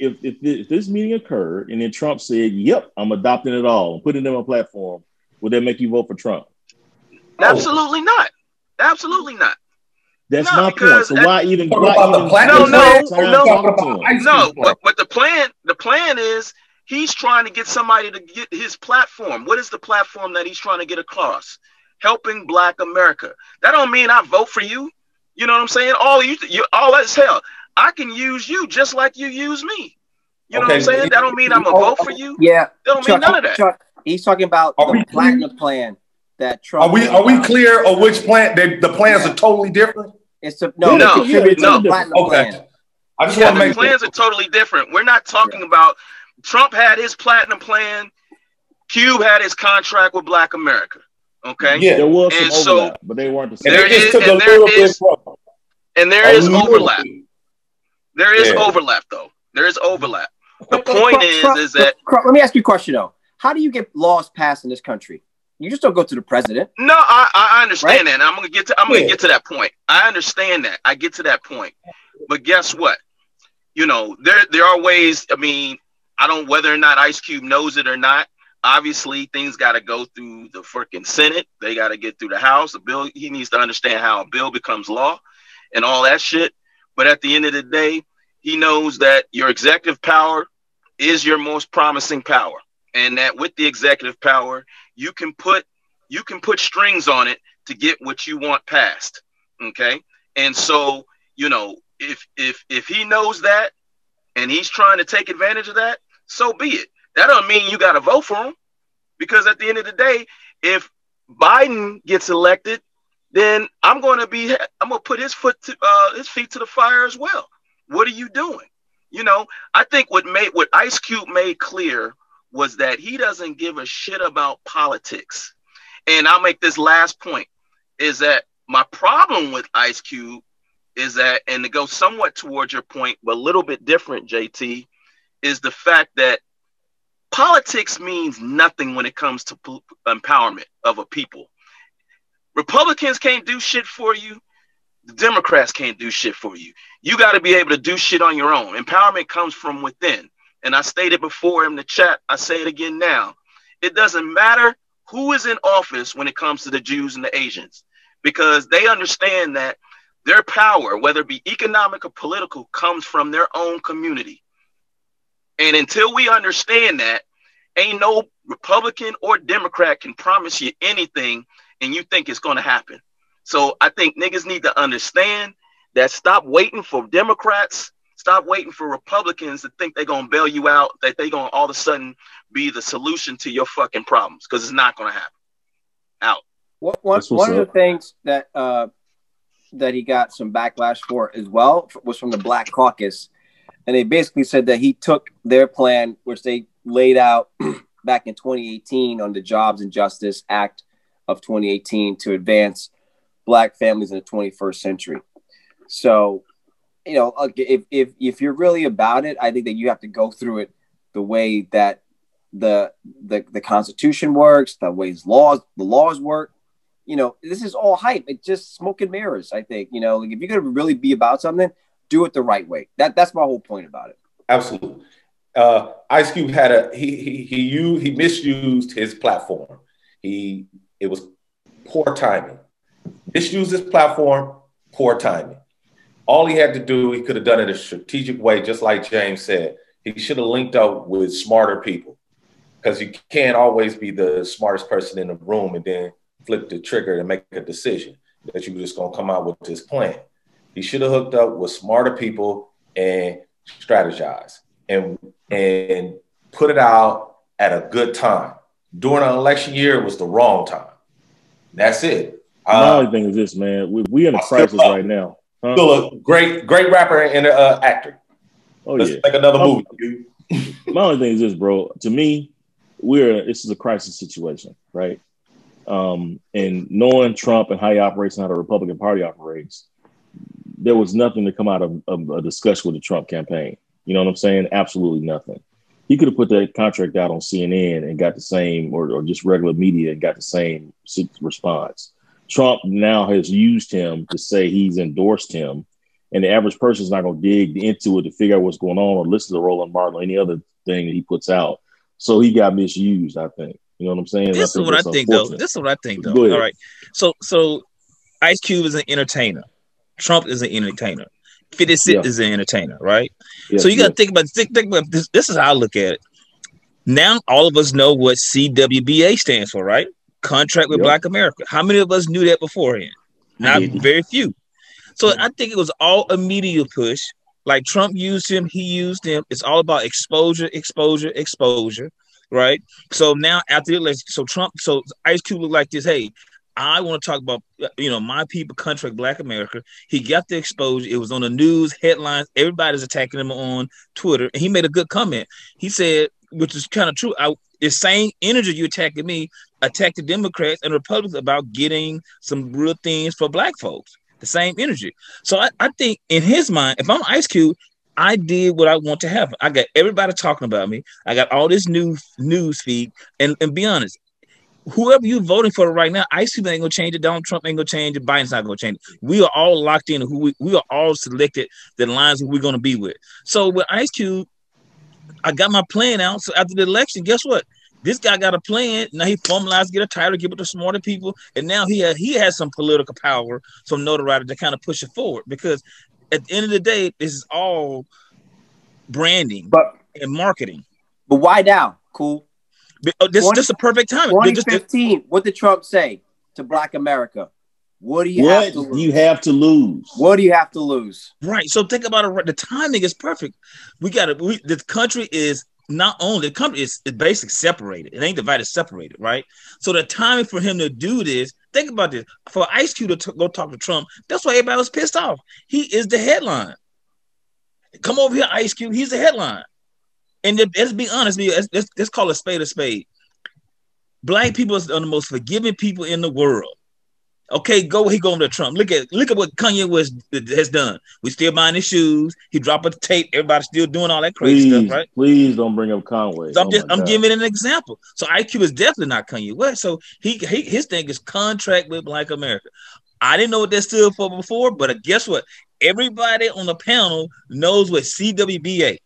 Trump, if, if if this meeting occurred and then Trump said, "Yep, I'm adopting it all, and putting them on a platform," would that make you vote for Trump? Absolutely not. Absolutely not. That's No, my point. because So why even why about the even plan- No, no, no. talking to Talk him? about ice No, but, but the plan the plan is he's trying to get somebody to get his platform. What is the platform that he's trying to get across? Helping Black America. That don't mean I vote for you. You know what I'm saying? All you, you all that's hell. I can use you just like you use me. You know what I'm saying? That don't mean I'm gonna vote for you. Yeah, That don't mean none of that. Chuck, he's talking about Are the we- platinum plan that Trump. Are we are we clear of which plan? They, the plans Yeah. are totally different. It's a, no, Yeah, they no, contribute no. the platinum Okay. plan. I just Yeah, want to the make plans are totally different. We're not talking about Trump had his platinum plan. Cube had his contract with Black America. Okay. Yeah. There was some And so- overlap, but they weren't the same. There they just is- took a and there little bit is- from And there a is overlap. Bit. There is Yeah. overlap though. There is overlap. The But- but point Trump- is, Trump- is that Trump- let me ask you a question though. How do you get laws passed in this country? You just don't go to the president. no, I, I understand Right? that. And I'm gonna get to I'm gonna get to that point. I understand that. I get to that point. But guess what? You know, there there are ways. I mean, I don't whether or not Ice Cube knows it or not. Obviously, things got to go through the freaking Senate. They got to get through the House. The bill. He needs to understand how a bill becomes law, and all that shit. But at the end of the day, he knows that your executive power is your most promising power, and that with the executive power, you can put you can put strings on it to get what you want passed. Okay, and so you know if if if he knows that and he's trying to take advantage of that, so be it. That don't mean you got to vote for him, because at the end of the day, if Biden gets elected, then I'm going to be I'm going to put his foot to uh, his feet to the fire as well. What are you doing? You know, I think what made what Ice Cube made clear was that he doesn't give a shit about politics. And I'll make this last point is that my problem with Ice Cube is that, and to go somewhat towards your point, but a little bit different, JT, is the fact that politics means nothing when it comes to po- empowerment of a people. Republicans can't do shit for you. The Democrats can't do shit for you. You got to be able to do shit on your own. Empowerment comes from within. And I stated before in the chat, I say it again now. It doesn't matter who is in office when it comes to the Jews and the Asians, because they understand that their power, whether it be economic or political, comes from their own community. And until we understand that, ain't no Republican or Democrat can promise you anything and you think it's going to happen. So I think niggas need to understand that stop waiting for Democrats, stop waiting for Republicans to think they're going to bail you out, that they're going to all of a sudden be the solution to your fucking problems because it's not going to happen. Out. One, one, That's one of the things that uh, that he got some backlash for as well was from the Black Caucus, and they basically said that he took their plan, which they laid out [clears throat] back in 2018 on the Jobs and Justice Act of 2018 to advance Black families in the 21st century. So, you know, if if if you're really about it, I think that you have to go through it the way that the the the Constitution works, the ways laws the laws work. You know, this is all hype. It's just smoke and mirrors. I think you know, like if you're gonna really be about something, do it the right way. That that's my whole point about it. Absolutely. Uh, Ice Cube had a he he he used he misused his platform. He it was poor timing. Misused his platform, poor timing. All he had to do, he could have done it a strategic way, just like James said. He should have linked up with smarter people. because you can't always be the smartest person in the room and then flip the trigger and make a decision that you're just gonna come out with this plan. He should have hooked up with smarter people and strategize and and put it out at a good time. During an election year, it was the wrong time. That's it. My Uh, only thing is this, man. We we in a crisis right now. Huh? still a great, great rapper and uh, actor. Oh Let's yeah. make another Oh. movie. [laughs] My only thing is this, bro. To me, we're this is a crisis situation, right? Um, and knowing Trump and how he operates and how the Republican Party operates, there was nothing to come out of, of a discussion with the Trump campaign. You know what I'm saying? Absolutely nothing. He could have put that contract out on CNN and got the same, or, or just regular media and got the same response. Trump now has used him to say he's endorsed him, and the average person is not going to dig into it to figure out what's going on or listen to Roland Martin or any other thing that he puts out. So he got misused, I think. You know what I'm saying? This is what I think, though. This is what I think, though. All right. So, so Ice Cube is an entertainer. Trump is an entertainer. 50 Cent Yeah. is an entertainer, right? So you got to think about think, think about this. This is how I look at it. Now all of us know what CWBA stands for, right? Contract with Yep. Black America. How many of us knew that beforehand? Not very few. So I think it was all a media push. Like Trump used him, he used him. It's all about exposure, exposure, exposure, right? So now after the election, so Trump, so Ice Cube looked like this. Hey, I want to talk about you know my people, contract Black America. He got the exposure. It was on the news headlines. Everybody's attacking him on Twitter, and he made a good comment. He said, which is kind of true. I, the same energy you attacking me, attack the Democrats and Republicans about getting some real things for Black folks. The same energy. So I, I think in his mind, if I'm Ice Cube, I did what I want to happen. I got everybody talking about me. I got all this new news feed, and and be honest, whoever you voting for right now, Ice Cube ain't gonna change it. Donald Trump ain't gonna change it. Biden's not gonna change it. We are all locked in. Who we, we are all selected the lines we're gonna be with. So with Ice Cube, I got my plan out. So after the election, guess what? This guy got a plan. Now he formalized, get a title, give it to smarter people, and now he has he has some political power, some notoriety to kind of push it forward. Because at the end of the day, this is all branding But and marketing. but why now? Cool. But, oh, this is 20 just a perfect time. They just- 2015. What did Trump say to Black America? What do you have What to lose? you have to lose? what do you have to lose? Right. So think about it. The timing is perfect. We got to. We, the country is not only the company is, basically separated. It ain't divided, separated. Right. So the timing for him to do this. Think about this. For Ice Cube to t- go talk to Trump, that's why everybody was pissed off. He is the headline. Come over here, Ice Cube. He's the headline. And let's be honest. Let's, let's, let's call a spade a spade. Black people are the most forgiving people in the world. Okay, go. He going to Trump. Look at look at what Kanye West has done. We still buying his shoes. He dropped a tape. Everybody's still doing all that crazy Please, stuff, right? please don't bring up Conway. So I'm Oh just my I'm God. giving an example. So IQ is definitely not Kanye West. So he, he his thing is contract with Black America. I didn't know what that stood for before, but guess what? Everybody on the panel knows what CWBA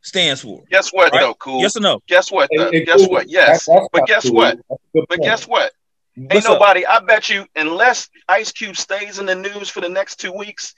stands for. Guess what Right. though, cool? Yes or no? Guess what? Though? Hey, hey, guess cool. what? Yes. That- that's but guess cool. what? That's a good But point. guess what? Ain't What's up? nobody. I bet you, unless Ice Cube stays in the news for the next two weeks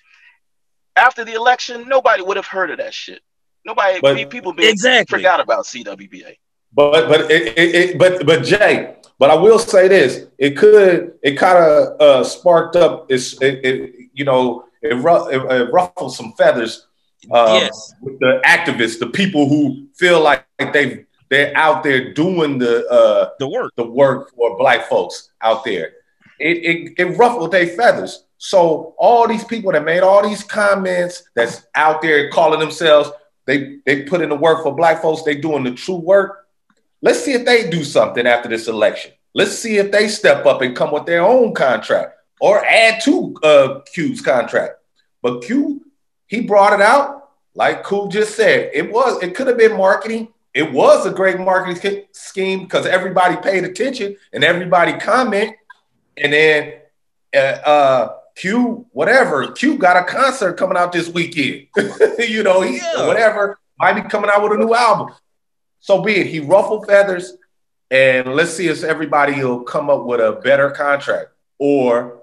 after the election, nobody would have heard of that shit. Nobody, But- people been Exactly. forgot about CWBA. But but it, it, it but but Jay, but I will say this: it could it kind of uh, sparked up. It's it, it you know it, ru- it, it ruffled some feathers um, yes. with the activists, the people who feel like they they're out there doing the uh, The work. the work for black folks out there. It, it, it ruffled their feathers. So all these people that made all these comments that's out there calling themselves, they they put in the work for black folks, they doing the true work. Let's see if they do something after this election. Let's see if they step up and come with their own contract or add to uh, Q's contract. But Q, he brought it out, like Cool just said. It was, it could have been marketing. It was a great marketing scheme because everybody paid attention and everybody comment. And then uh, uh, Q, whatever, Q got a concert coming out this weekend. [laughs] you know, he Yeah. whatever might be coming out with a new album. So be it. He ruffled feathers, and let's see if everybody will come up with a better contract or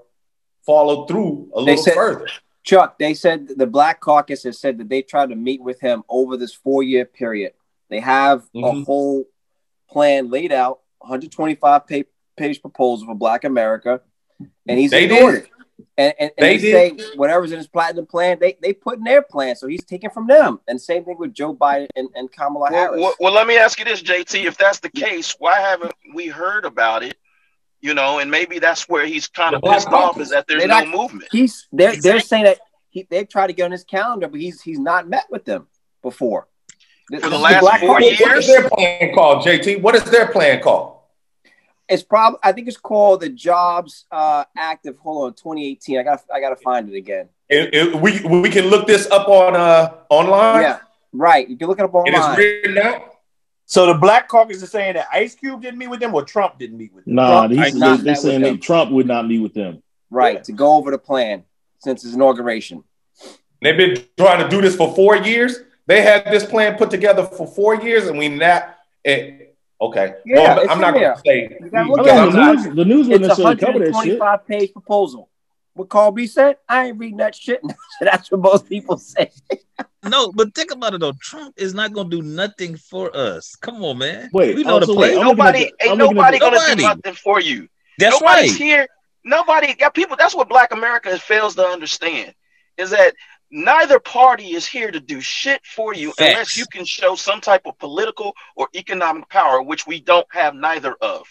follow through a They little said- further. Chuck, they said the Black Caucus has said that they tried to meet with him over this four year period. They have a Mhm. whole plan laid out, 125 page, page proposal for Black America, and he's They ignored did. it. And, and, and They they, say whatever's in his platinum plan, they they put in their plan, so he's taking from them. And same thing with Joe Biden and, and Kamala Well, Harris. well, well, let me ask you this, JT. If that's the case, why haven't we heard about it? You know, and maybe that's where he's kind of pissed off is that there's They're no movement. He's they're they're saying that he they've tried to get on his calendar, but he's he's not met with them before. This- For the this is last Black four Caucus. What is their plan called, JT? What is their plan called? It's probably I think it's called the Jobs uh, Act of hold on 2018. I got I got to find it again. It- it- we we can look this up on uh online. Yeah, right. You can look it up online. It is written out. So the Black Caucus is saying that Ice Cube didn't meet with them or Trump didn't meet with them. Nah, Trump he's, did not they, met they're with saying them. that Trump would not meet with them. Right to go over the plan since his inauguration. They've been trying to do this for four years. They had this plan put together for four years, and we not. It, okay, Yeah, Well, it's I'm not going to say. You gotta I look mean, at the it. news, the news wouldn't It's a necessarily cover that shit. 125 page proposal. What Carl B said, I ain't reading that shit. [laughs] That's what most people say. No, but think about it though. Trump is not gonna do nothing for us. Come on, man. Wait, we know oh, the so play. wait, I'm looking at Nobody, the- ain't I'm looking at nobody gonna Nobody. do nothing for you. That's Nobody's right. here. Nobody got people. That's what Black America fails to understand is that neither party is here to do shit for you unless you can show some type of political or economic power, which we don't have neither of.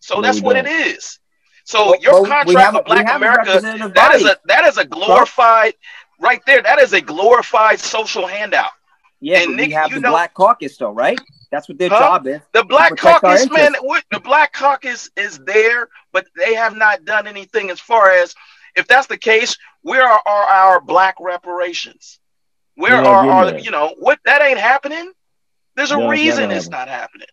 So No, that's what it is. So Well, your well, we contract have with Black America, representative that is body. a that is a glorified right there. That is a glorified social handout. Yeah, And but Nick, we have you the know- Black Caucus, though, right? That's what their Huh? job is. The Black Caucus, man, the Black Caucus is there, but they have not done anything as far as if that's the case, where are, are our black reparations? Where not are, getting you know what that ain't happening? There's a No, it's not reason it's not happening.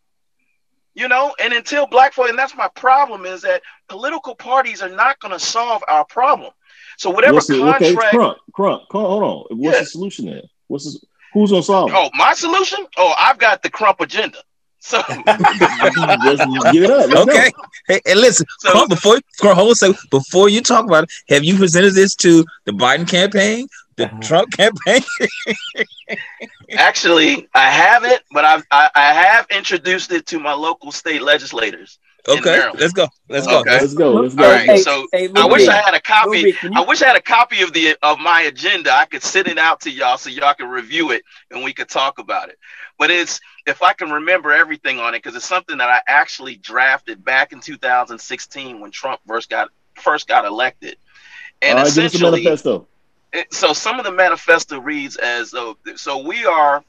You know, and until black folk, and that's my problem is that political parties are not going to solve our problem. So whatever What's the, okay, contract, Crump, Crump, Crump, hold on. What's Yeah. the solution there? What's the, who's gonna solve it? oh, my solution? Oh, I've got the Crump agenda. So [laughs] Just give it up. Let's. Okay. Hey, and listen, So- Crump, before Crump, hold a second. before you talk about it, have you presented this to the Biden campaign, the Uh-huh. Trump campaign? [laughs] Actually, I haven't, but I've, I, I have introduced it to my local state legislators. Okay, let's go. Let's go. Okay. Let's go. Let's go. All right, Hey, so hey, I wish I had a copy. Lou B, can you- I wish I had a copy of the of my agenda. I could send it out to y'all so y'all can review it and we could talk about it. But it's if I can remember everything on it because it's something that I actually drafted back in 2016 when Trump first got first got elected. And All right, give us a essentially, manifesto. it, so some of the manifesto reads as though so we are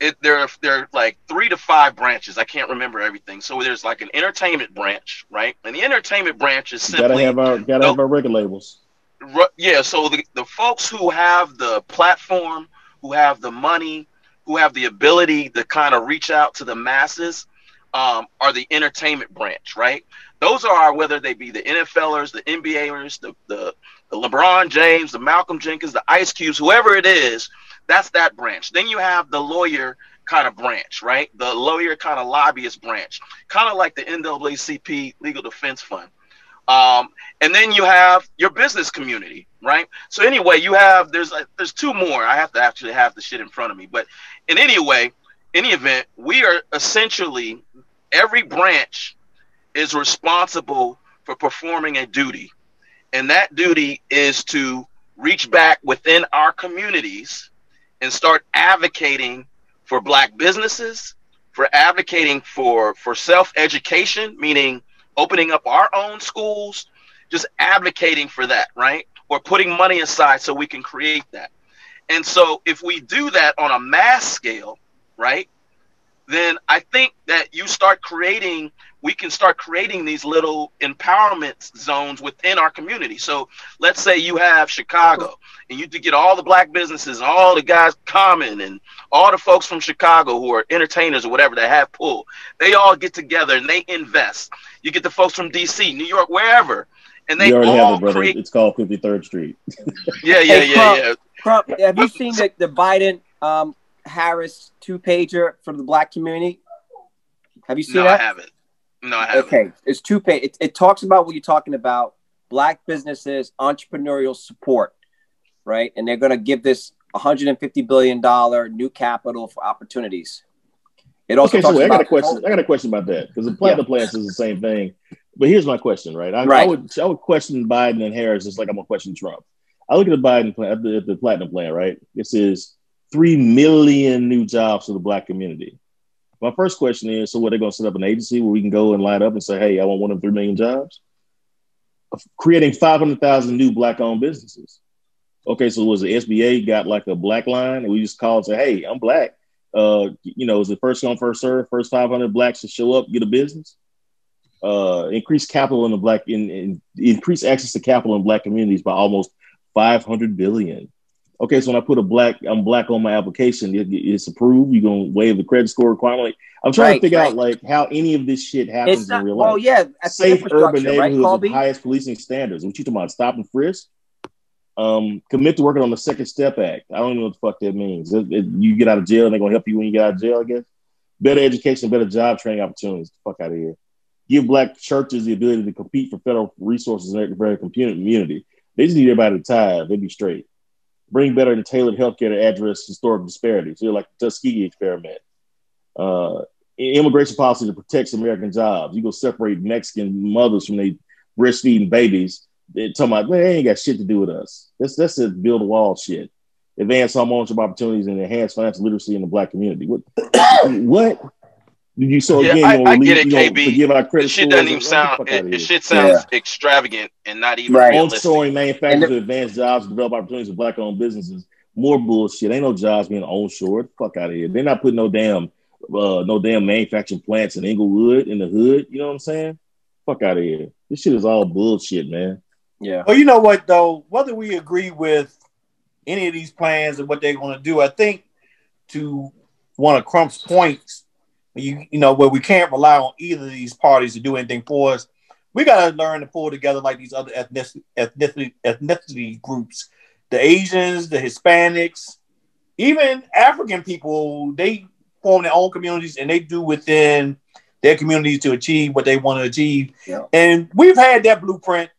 it there there are like three to five branches i can't remember everything so there's like an entertainment branch right and the entertainment branch is Gotta simply have our gotta No. have our record labels. Yeah so the, the folks who have the platform who have the money who have the ability to kind of reach out to the masses um, are the entertainment branch right? Those are whether they be the nflers the nbaers the, the, the lebron james the malcolm jenkins the ice cubes whoever it is that's that branch. Then you have the lawyer kind of branch right? The lawyer kind of lobbyist branch kind of like the naacp legal defense fund. Um, and then you have your business community, right? So anyway, you have there's a, there's two more. I have to actually have the shit in front of me, but in any way, any event, we are essentially every branch is responsible for performing a duty, and that duty is to reach back within our communities and start advocating for black businesses, for advocating for for self education, meaning opening up our own schools, just advocating for that, right? Or putting money aside so we can create that. And so if we do that on a mass scale, right? Then I think that you start creating, we can start creating these little empowerment zones within our community. So let's say you have Chicago and you get all the black businesses, all the guys common and all the folks from Chicago who are entertainers or whatever that have pull. They all get together and they invest. You get the folks from DC, New York, wherever, and they We already have all it, brother. create. It's called 53rd Street. [laughs] Yeah, yeah, Hey, yeah, Crump, yeah. Crump, have you seen the, the Biden um, Harris two pager for the black community? Have you seen it? No, I haven't. No, I haven't. Okay, it's two page. It, it talks about what you're talking about: black businesses, entrepreneurial support, right? And they're going to give this 150 billion dollar new capital for opportunities. It also okay, so talks wait, I got a question. I got a question about that because the platinum plants is the same thing. But here's my question, right? I, I would I would question Biden and Harris just like I'm gonna question Trump. I look at the Biden plan, at the, at the platinum plan, right? This is three million new jobs for the black community. My first question is: So, what they're gonna set up an agency where we can go and line up and say, "Hey, I want one of three million jobs," creating five hundred thousand new black-owned businesses. Okay, so was the SBA got like a black line, and we just call and say, "Hey, I'm black." Uh, you know, is it first come first serve? First 500 blacks to show up, get a business. Uh, increase capital in the black in, in increase access to capital in black communities by almost 500 billion. Okay, so when I put a black, I'm black on my application, it, it's approved. You're gonna waive the credit score requirement. Like, I'm trying Right, to figure right. out like how any of this shit happens It's not, in real life. well, yeah, Safe urban infrastructure, right, neighborhoods with highest policing standards. What you talking about? Stop and frisk. Um, commit to working on the Second Step Act. I don't even know what the fuck that means. It- it- you get out of jail, and they're gonna help you when you get out of jail. I guess. Better education, better job training opportunities. Fuck out of here. Give black churches the ability to compete for federal resources in their community. They just need everybody to tithe. They'd be straight. Bring better and tailored healthcare to address historic disparities. They're like the Tuskegee experiment. Uh, immigration policy that protects American jobs. You go separate Mexican mothers from their breastfeeding babies. They're talking about man, they ain't got shit to do with us. That's that's a build a wall shit. Advance homeownership opportunities and enhance financial literacy in the black community. What? [coughs] what? Did you so Yeah, again? I- you gonna I get it, you gonna KB. Forgive our credit shit doesn't even sound. fuck It, it shit sounds extravagant and not even Right. realistic. Onshoring manufacturing And to advance jobs, develop opportunities for black owned businesses. More bullshit. Ain't no jobs being onshore. Fuck out of here. They're not putting no damn uh, no damn manufacturing plants in Inglewood in the hood. You know what I'm saying? Fuck out of here. This shit is all bullshit, man. Yeah. Well, you know what though, whether we agree with any of these plans and what they're going to do, I think to one of Crump's points, you you know where we can't rely on either of these parties to do anything for us. We got to learn to pull together like these other ethnicity, ethnicity ethnicity groups, the Asians, the Hispanics, even African people. They form their own communities and they do within their communities to achieve what they want to achieve. Yeah. And we've had that blueprint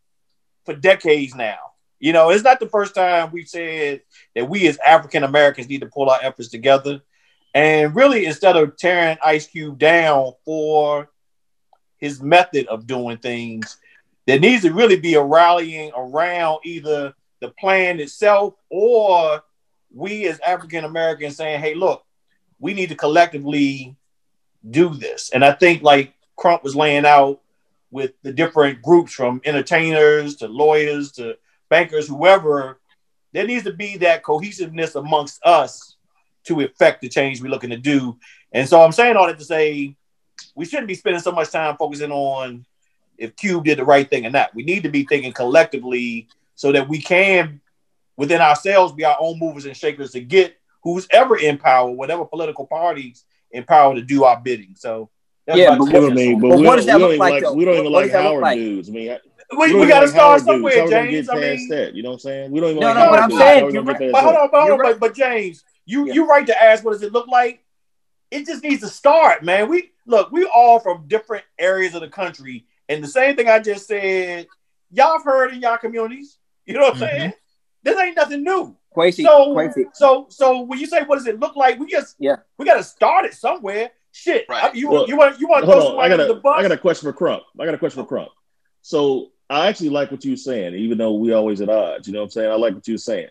for decades now. You know, it's not the first time we've said that we as African Americans need to pull our efforts together. And really, instead of tearing Ice Cube down for his method of doing things, there needs to really be a rallying around either the plan itself or we as African Americans saying, hey, look, we need to collectively do this. And I think, like Crump was laying out with the different groups from entertainers to lawyers to bankers, whoever, there needs to be that cohesiveness amongst us to effect the change we're looking to do. And so I'm saying all that to say we shouldn't be spending so much time focusing on if Cube did the right thing or not. We need to be thinking collectively so that we can, within ourselves, be our own movers and shakers to get who's ever in power, whatever political parties in power to do our bidding. So that's Yeah, but two You know cents what I mean? But it. But we what don't, does that look even like, like though? we don't even what like does that look Howard like? dudes. I mean, I, we, don't we got to like start Howard somewhere, How we gonna James. get I past mean, that? You know what I'm saying? We don't even No, like no, but Howard I'm dudes. saying How we you're gonna right. get But past hold that? on, but hold on, right. but, but James, you Yeah. you right to ask what does it look like? It just needs to start, man. We look, we all from different areas of the country, and the same thing I just said, y'all have heard in y'all communities. You know what I'm mm-hmm. saying? This ain't nothing new. Kwesi, So, Kwesi. so, so when you say what does it look like, we just Yeah. we got to start it somewhere. Shit, Right. I- you Well, you want you want to Hold throw on, I got under the a bus? I got a question for Crump. I got a question for oh. Crump. So I actually like what you're saying, even though we always at odds. You know what I'm saying? I like what you're saying,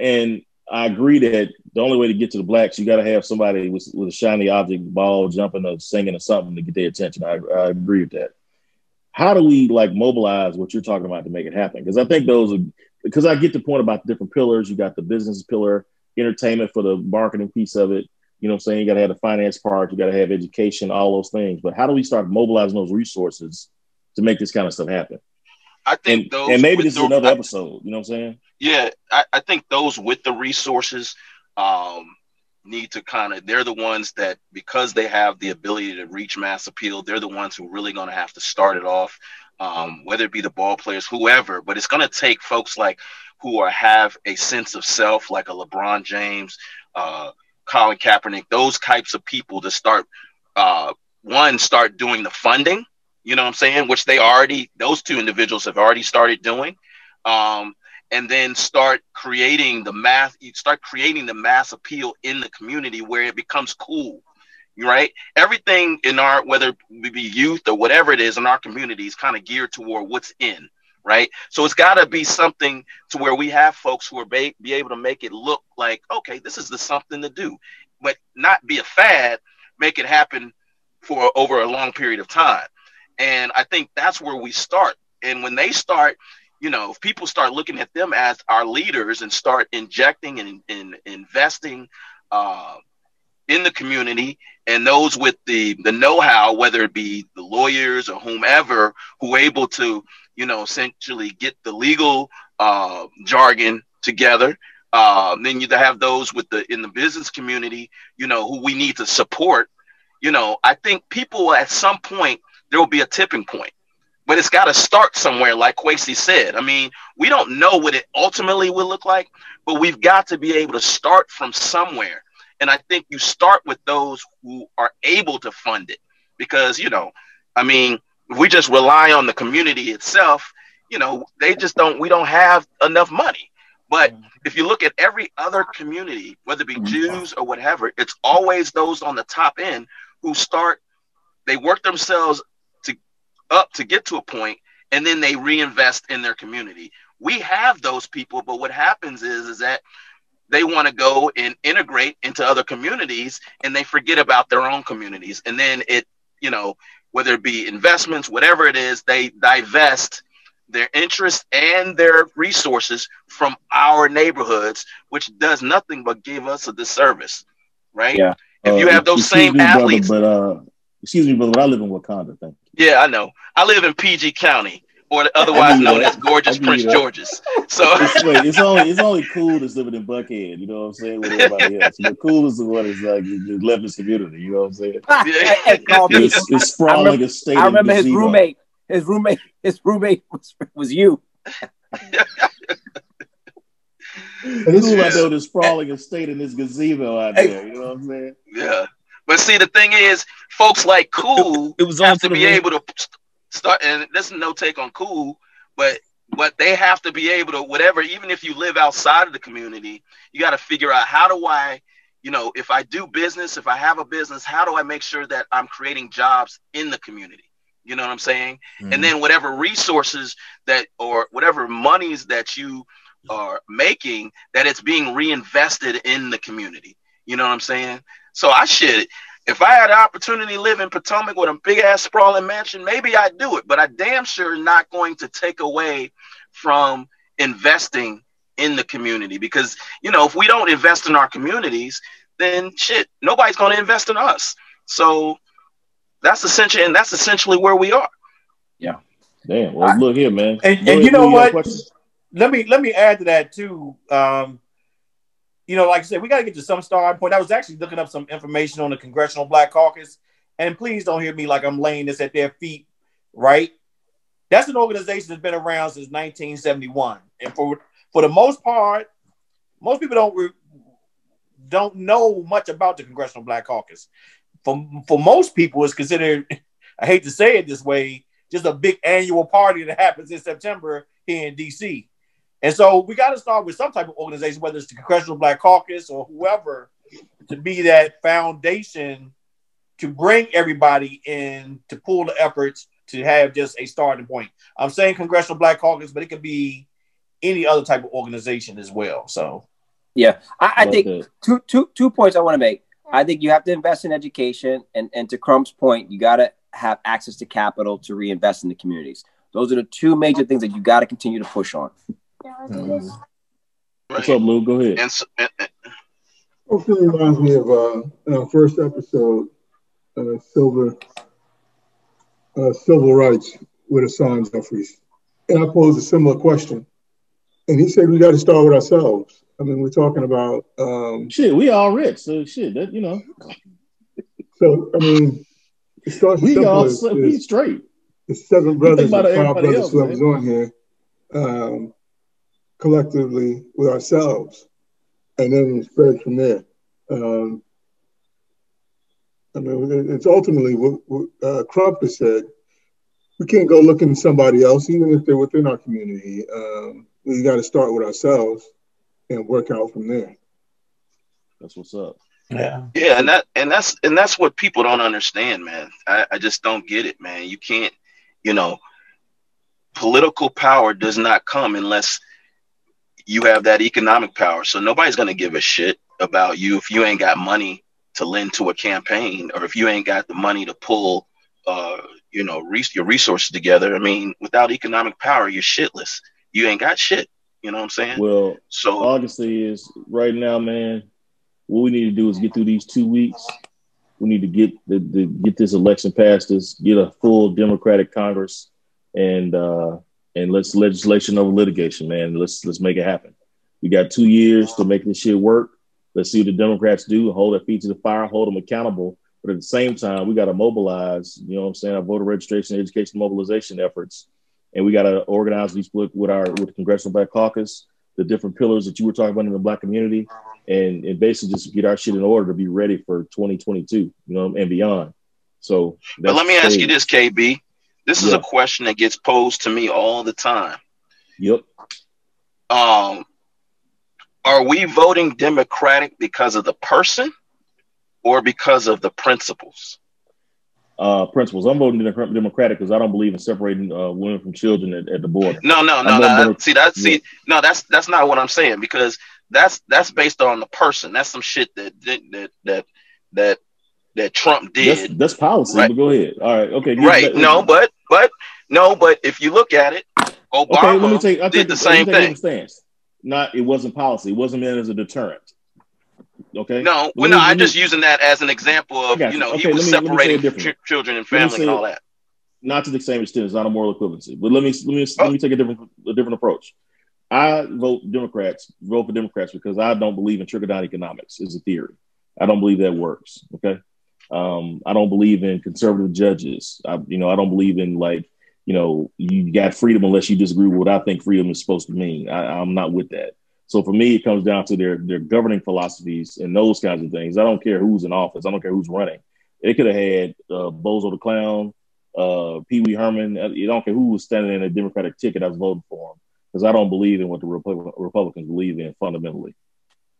and I agree that the only way to get to the blacks, you got to have somebody with, with a shiny object, ball, jumping or singing or something to get their attention. I, I agree with that. How do we like mobilize what you're talking about to make it happen? Because I think those are because I get the point about the different pillars. You got the business pillar, entertainment for the marketing piece of it. You know what I'm saying? You got to have the finance part, you got to have education, all those things. But how do we start mobilizing those resources to make this kind of stuff happen? I think And, those and maybe this is another I- episode. You know what I'm saying? Yeah, I, I think those with the resources um, need to kind of, they're the ones that, because they have the ability to reach mass appeal, they're the ones who really going to have to start it off, um, whether it be the ball players, whoever. But it's going to take folks like who are have a sense of self, like a LeBron James, uh, Colin Kaepernick, those types of people to start, uh, one, start doing the funding, you know what I'm saying? Which they already, those two individuals have already started doing. Um, and then start creating the mass, start creating the mass appeal in the community where it becomes cool. right? Everything in our, whether we be youth or whatever it is in our community, is kind of geared toward what's in, right? So it's got to be something to where we have folks who are be able to make it look like, okay, this is the something to do, but not be a fad, make it happen for over a long period of time. And I think that's where we start. And when they start, you know, if people start looking at them as our leaders and start injecting and, and investing uh, in the community and those with the the know-how, whether it be the lawyers or whomever, who are able to, you know, essentially get the legal uh, jargon together. Uh, then you have those with the in the business community, you know, who we need to support. You know, I think people at some point there will be a tipping point but it's got to start somewhere, like Kwesi said. I mean, we don't know what it ultimately will look like, but we've got to be able to start from somewhere. And I think you start with those who are able to fund it because, you know, I mean, if we just rely on the community itself, you know, they just don't, we don't have enough money. But mm-hmm. if you look at every other community, whether it be mm-hmm. Jews or whatever, it's always those on the top end who start, they work themselves up to get to a point and then they reinvest in their community. We have those people, but what happens is is that they want to go and integrate into other communities and they forget about their own communities. And then it, you know, whether it be investments, whatever it is, they divest their interest and their resources from our neighborhoods, which does nothing but give us a disservice, right? Yeah. If you Uh, have those same me, brother, athletes, but uh, excuse me, brother, but I live in Wakanda. Thank you. Yeah, I know. I live in PG County, or [laughs] otherwise known that. as gorgeous Prince that. George's. So It's, [laughs] wait, it's only it's only cool that's living in Buckhead. You know what I'm saying? With everybody else, but cool is the one that's like the left his community. You know what I'm saying? [laughs] Hey, It's, it's sprawling remember, estate. I and remember his gazebo. roommate. His roommate. His roommate was, was you. Cool, I know the sprawling estate in this gazebo out there. You know what I'm saying? yeah, but see, the thing is, folks like Cool It was on have to be able to start. And this is no take on Cool, but but they have to be able to whatever. Even if you live outside of the community, you got to figure out how do I, you know, if I do business, if I have a business, how do I make sure that I'm creating jobs in the community? You know what I'm saying? Mhm. And then whatever resources that or whatever monies that you are making, that it's being reinvested in the community. You know what I'm saying? So I should, if I had the opportunity to live in Potomac with a big ass sprawling mansion, maybe I'd do it. But I damn sure not going to take away from investing in the community because you know if we don't invest in our communities, then shit, nobody's going to invest in us. So that's essentially, and that's essentially where we are. Yeah. Damn. Well, look here, man. And, and you know Lou, got a what? Let me let me add to that too. Um, you know, like I said, we got to get to some starting point. I was actually looking up some information on the Congressional Black Caucus, and please don't hear me like I'm laying this at their feet, right? That's an organization that's been around since 1971, and for for the most part, most people don't don't know much about the Congressional Black Caucus. For for most people, it's considered. [laughs] I hate to say it this way, just a big annual party that happens in September here in DC. And so we got to start with some type of organization, whether it's the Congressional Black Caucus or whoever, to be that foundation to bring everybody in to pull the efforts to have just a starting point. I'm saying Congressional Black Caucus, but it could be any other type of organization as well. So Yeah, I, I think that. two two two points I want to make. I think you have to invest in education, and and to Crump's point, you got to have access to capital to reinvest in the communities. Those are the two major things that you got to continue to push on. What's up, Lou? Go ahead. And, so, and, and Also reminds me of uh, in our first episode, uh, Silver, uh, Civil Rights with Hassan Jeffries. And I posed a similar question. And he said, we got to start with ourselves. I mean, we're talking about, um, Shit, we all rich, so shit. That you know, so, I mean, it starts we all as- we straight. the seven brothers, about five brothers, else, whoever's man. on here, um, collectively with ourselves, and then spread from there. Um, I mean, it's ultimately what, what uh, Crump has said. We can't go looking at somebody else, even if they're within our community. Um, we got to start with ourselves and work out from there. That's what's up. Yeah. Yeah, and that and that's and that's what people don't understand, man. I, I just don't get it, man. You can't, you know, political power does not come unless you have that economic power. So nobody's gonna give a shit about you if you ain't got money to lend to a campaign or if you ain't got the money to pull uh you know re- your resources together. I mean, without economic power, you're shitless. You ain't got shit. You know what I'm saying? Well, so all I can say is right now, man, what we need to do is get through these two weeks. We need to get the, the get this election passed, us, get a full Democratic Congress, and uh, and let's legislation over litigation, man. Let's let's make it happen. We got two years to make this shit work. Let's see what the Democrats do. Hold their feet to the fire. Hold them accountable. But at the same time, we got to mobilize. You know what I'm saying? Our voter registration, education, mobilization efforts, and we got to organize these with, with our with the Congressional Black Caucus, the different pillars that you were talking about in the Black community, and and basically just get our shit in order to be ready for 2022. You know, and beyond. So, but let me ask you this, KB. This is Yeah. a question that gets posed to me all the time. Yep. Um, are we voting Democratic because of the person or because of the principles? Uh, principles. I'm voting Democratic because I don't believe in separating uh, women from children at, at the border. No, no, no, no. that- see, that's Yeah. see, no, that's that's not what I'm saying because that's that's based on the person. That's some shit that that that that that, Trump did. that's policy. Right. But go ahead. All right. Okay. right? let- No, but but no, but if you look at it, Obama Okay. Let me take. Did the me same thing. stance. Not. It wasn't policy. It wasn't meant as a deterrent. Okay. No, well, me- no, I'm me- just using that as an example of you you. know Okay, he was me- let me say it separating ch- children and me family and all that. not to the same extent. It's not a moral equivalency. But let me let me Oh. let me oh. take a different a different approach. I vote Democrats. Vote for Democrats because I don't believe in trickle down economics. Is a theory. I don't believe that works. Okay. Um, I don't believe in conservative judges. I, you know, I don't believe in like, you know, you got freedom unless you disagree with what I think freedom is supposed to mean. I, I'm not with that. So for me, it comes down to their their governing philosophies and those kinds of things. I don't care who's in office. I don't care who's running. They could have had uh, Bozo the Clown, uh, Pee Wee Herman. You don't care who was standing in a Democratic ticket. I was voting for him because I don't believe in what the Repu- Republicans believe in fundamentally.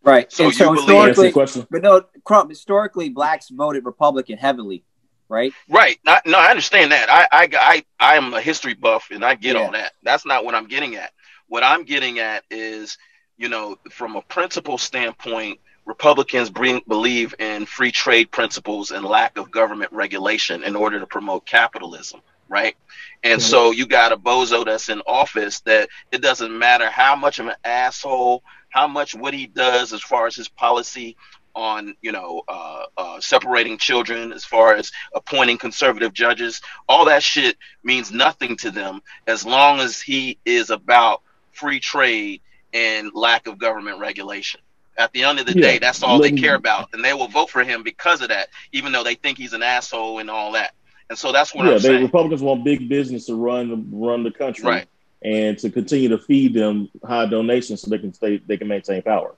Right. So so historically, but no, Crump, historically, blacks voted Republican heavily, right? Right. I, no, I understand that. I, I, I, I am a history buff and I get Yeah. all that. That's not what I'm getting at. What I'm getting at is, you know, from a principle standpoint, Republicans bring, believe in free trade principles and lack of government regulation in order to promote capitalism, right? And so you got a bozo that's in office that it doesn't matter how much of an asshole, how much what he does as far as his policy on, you know, uh, uh, separating children, as far as appointing conservative judges, all that shit means nothing to them as long as he is about free trade and lack of government regulation. At the end of the Yeah, day, that's all they care about, and they will vote for him because of that, even though they think he's an asshole and all that. And so that's what yeah, I'm they saying. Republicans want big business to run run the country, Right. and to continue to feed them high donations so they can stay they can maintain power.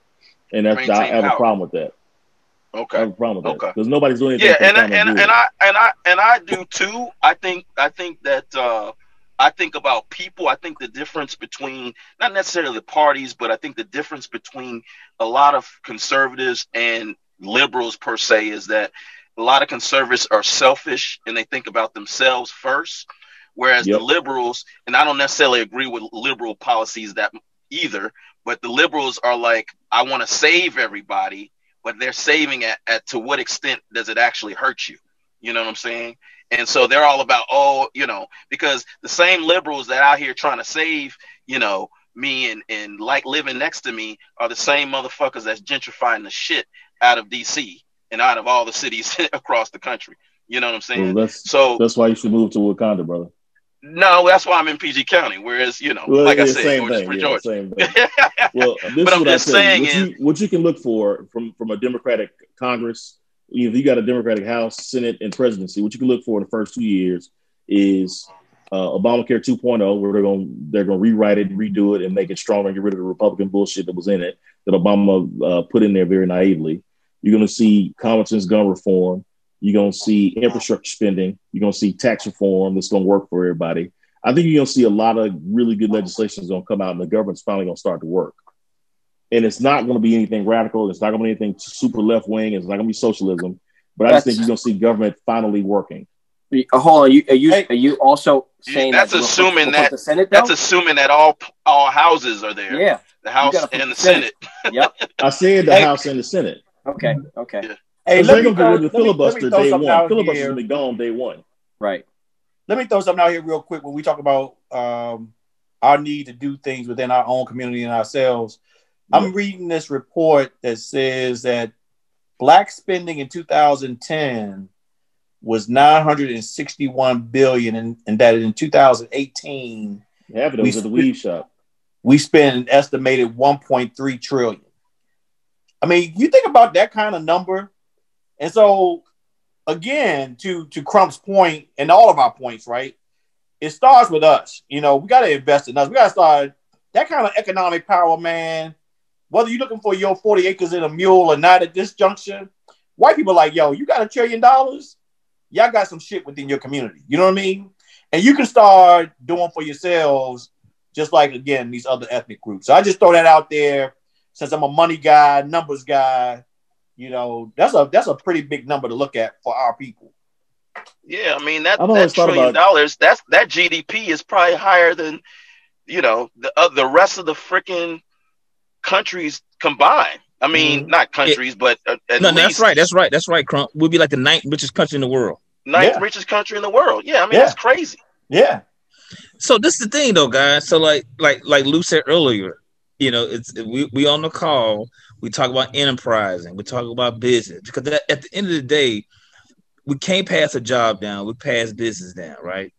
And that's I have a problem with that. Okay, I have a problem with that because nobody's doing anything Yeah, for the and and and I and I and I do too. I think I think that uh, I think about people. I think the difference between not necessarily the parties, but I think the difference between a lot of conservatives and liberals per se is that a lot of conservatives are selfish and they think about themselves first, whereas Yep. the liberals, and I don't necessarily agree with liberal policies that either, but the liberals are like, I want to save everybody, but they're saving at, at to what extent does it actually hurt you? You know what I'm saying? And so they're all about, oh, you know, because the same liberals that out here trying to save, you know, me and, and like living next to me are the same motherfuckers that's gentrifying the shit out of DC and out of all the cities [laughs] across the country. You know what I'm saying? Well, that's So that's why you should move to Wakanda, brother. no, that's why I'm in PG County. Whereas, you know, Well, like I said, same thing. Yeah, same [laughs] thing. well, this but is I'm what just saying you. What, is- you. what you can look for from from a Democratic Congress, if you got a Democratic House, Senate, and presidency, what you can look for in the first two years is uh, Obamacare 2.0, where they're going they're going to rewrite it, redo it, and make it stronger, and get rid of the Republican bullshit that was in it that Obama uh, put in there very naively. You're going to see common sense gun reform. You're going to see infrastructure spending. You're going to see tax reform that's going to work for everybody. I think you're going to see a lot of really good legislation is going to come out, and the government's finally going to start to work. and it's not going to be anything radical. It's not going to be anything super left wing. It's not going to be socialism. But I just think you're going to see government finally working. Uh, Hold on, you are you are you also saying That's that we'll- assuming we'll that the Senate that's assuming that all all houses are there. Yeah. The House and the the Senate. Yep. I said the Hey. House and the Senate. Okay. Okay. Hey, let they're me going to throw- get the let me- let me filibuster throw day one. out Filibuster's here. going to be gone day one. Right. let me throw something out here real quick when we talk about um, our need to do things within our own community and ourselves. I'm reading this report that says that black spending in 2010 was 961 billion, and, and that in 2018 Half of it We was at the spent- weed shop. we spent an estimated 1.3 trillion. I mean, you think about that kind of number, and so again, to to Crump's point and all of our points, right? It starts with us. You know, we got to invest in us. We got to start that kind of economic power, man. Whether you're looking for your 40 acres in a mule or not at this junction, white people like, yo, you got a trillion dollars, y'all got some shit within your community. You know what I mean? And you can start doing for yourselves just like again these other ethnic groups. So I just throw that out there since I'm a money guy, numbers guy. You know, that's a that's a pretty big number to look at for our people. Yeah, I mean that I've that always thought trillion about- dollars. That's that GDP is probably higher than you know the uh, the rest of the freaking countries combined. I mean, not countries, but uh, at no, least that's right. That's right. That's right, Crump. We'll be like the ninth richest country in the world. ninth Yeah. richest country in the world. Yeah, I mean Yeah. that's crazy. Yeah. So this is the thing, though, guys. So like, like, like Lou said earlier, you know, it's we we on the call. We talk about enterprising. We talk about business because that, at the end of the day, we can't pass a job down. We pass business down, right?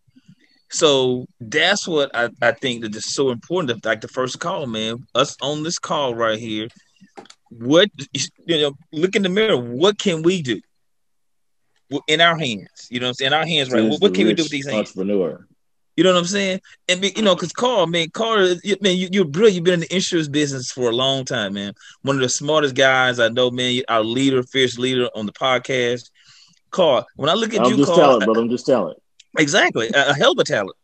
So that's what I, I think that is so important. Like the first call, man, us on this call right here. What you know, look in the mirror. What can we do? In our hands, you know, I'm saying, in our hands, right? What, what can we do with these hands? Entrepreneur. You know what I'm saying? And be- you know, mm-hmm. because Carl, man, Carl, you- man, you, you're brilliant. You've been in the insurance business for a long time, man. One of the smartest guys I know, man. Our leader, fierce leader on the podcast. Carl, when I look at I'm you, just Carl, talent, brother. I'm just talent. exactly, a, a hell of a talent.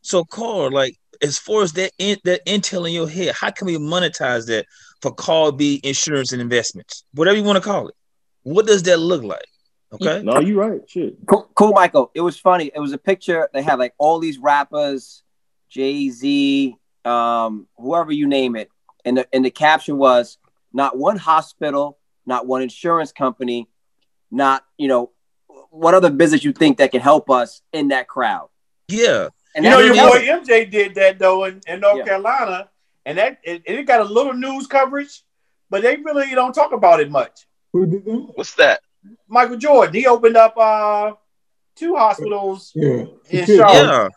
So, Carl, like as far as that in, that intel in your head, how can we monetize that for Carl B Insurance and Investments, whatever you want to call it? What does that look like? Okay. No, you're right. Shit. Cool, cool, Michael. It was funny. It was a picture. They had like all these rappers, Jay Z, um, whoever you name it, and the and the caption was not one hospital, not one insurance company, not you know what other business you think that can help us in that crowd. Yeah. And you know, your boy. MJ did that though in, in North Yeah. Carolina, and that it, it got a little news coverage, but they really don't talk about it much. Who did that? What's that? Michael Jordan, he opened up uh two hospitals Yeah. in. Charlotte. Yeah.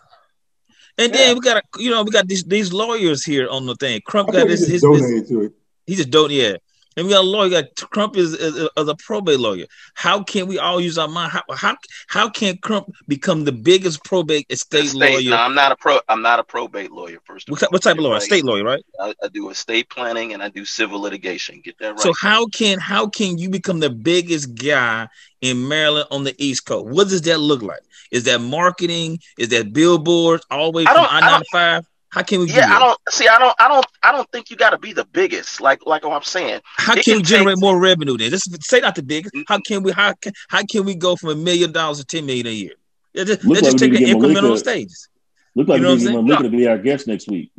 And Yeah. then we got, a, you know, we got these these lawyers here on the thing. Crump got think he his just his business. donated to it. He just don't, yeah. And we got a lawyer. Got Crump is, is, is a probate lawyer. How can we all use our mind? How how, how can Crump become the biggest probate estate State. lawyer? No, I'm not a pro. I'm not a probate lawyer. First of What, what type of lawyer? Like, State lawyer, right? I, I do estate planning and I do civil litigation. Get that right. So how can how can you become the biggest guy in Maryland on the East Coast? What does that look like? Is that marketing? Is that billboards Always from I ninety five? How can we do yeah, that? I don't see. I don't. I don't. I don't think you got to be the biggest. Like like what I'm saying. How It can can we generate take- more revenue then? Just say not the biggest. How can we how can how can we go from a million dollars to ten million a year? Let's just, Look let's just like we take need an incremental Malika- stages. Look like You know we what need to get saying? Malika to be our guest next week.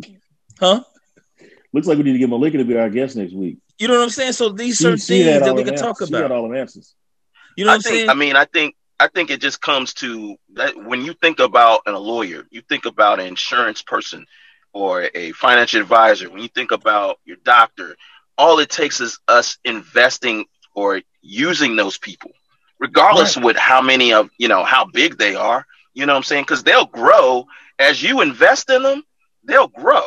Huh? Looks like we need to get Malika to be our guest next week. You know what I'm saying? So these She- certain she had things that all we the can talk answers. She had about. all the answers. You know I what I'm think. saying? I mean, I think. I think it just comes to that when you think about a lawyer, you think about an insurance person or a financial advisor. When you think about your doctor, all it takes is us investing or using those people, regardless with how many of you know how big they are. You know what I'm saying? Because they'll grow as you invest in them. They'll grow.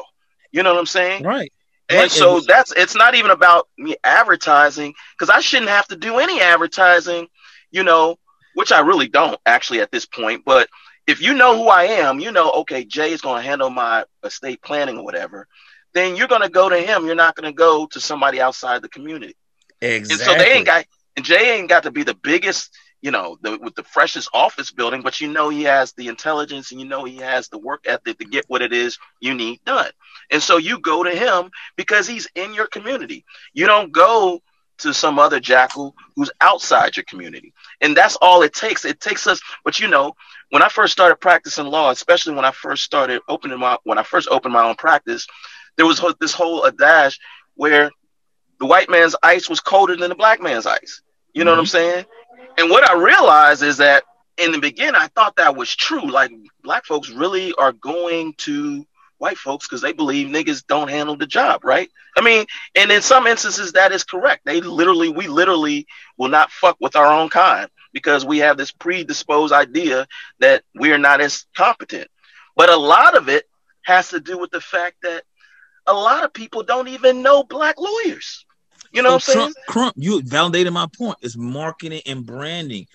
You know what I'm saying? right. And Right, so that's it's not even about me advertising because I shouldn't have to do any advertising, you know, which I really don't actually at this point. But if you know who I am, you know, okay, Jay is going to handle my estate planning or whatever, then you're going to go to him. You're not going to go to somebody outside the community. Exactly. And so they ain't got, and Jay ain't got to be the biggest you know, the, with the freshest office building, but you know he has the intelligence and you know he has the work ethic to get what it is you need done. And so you go to him because he's in your community. You don't go to some other jackal who's outside your community. And that's all it takes. It takes us, but you know, when I first started practicing law, especially when I first started opening my when I first opened my own practice, there was this whole adage where the white man's ice was colder than the black man's ice. You know mm-hmm. what I'm saying? And what I realized is that in the beginning, I thought that was true. Like black folks really are going to white folks because they believe niggas don't handle the job, right? I mean, and in some instances that is correct. They literally, we literally will not fuck with our own kind because we have this predisposed idea that we're not as competent. But a lot of it has to do with the fact that a lot of people don't even know black lawyers. You know so what I'm saying? Crump, you validated my point. It's marketing and branding.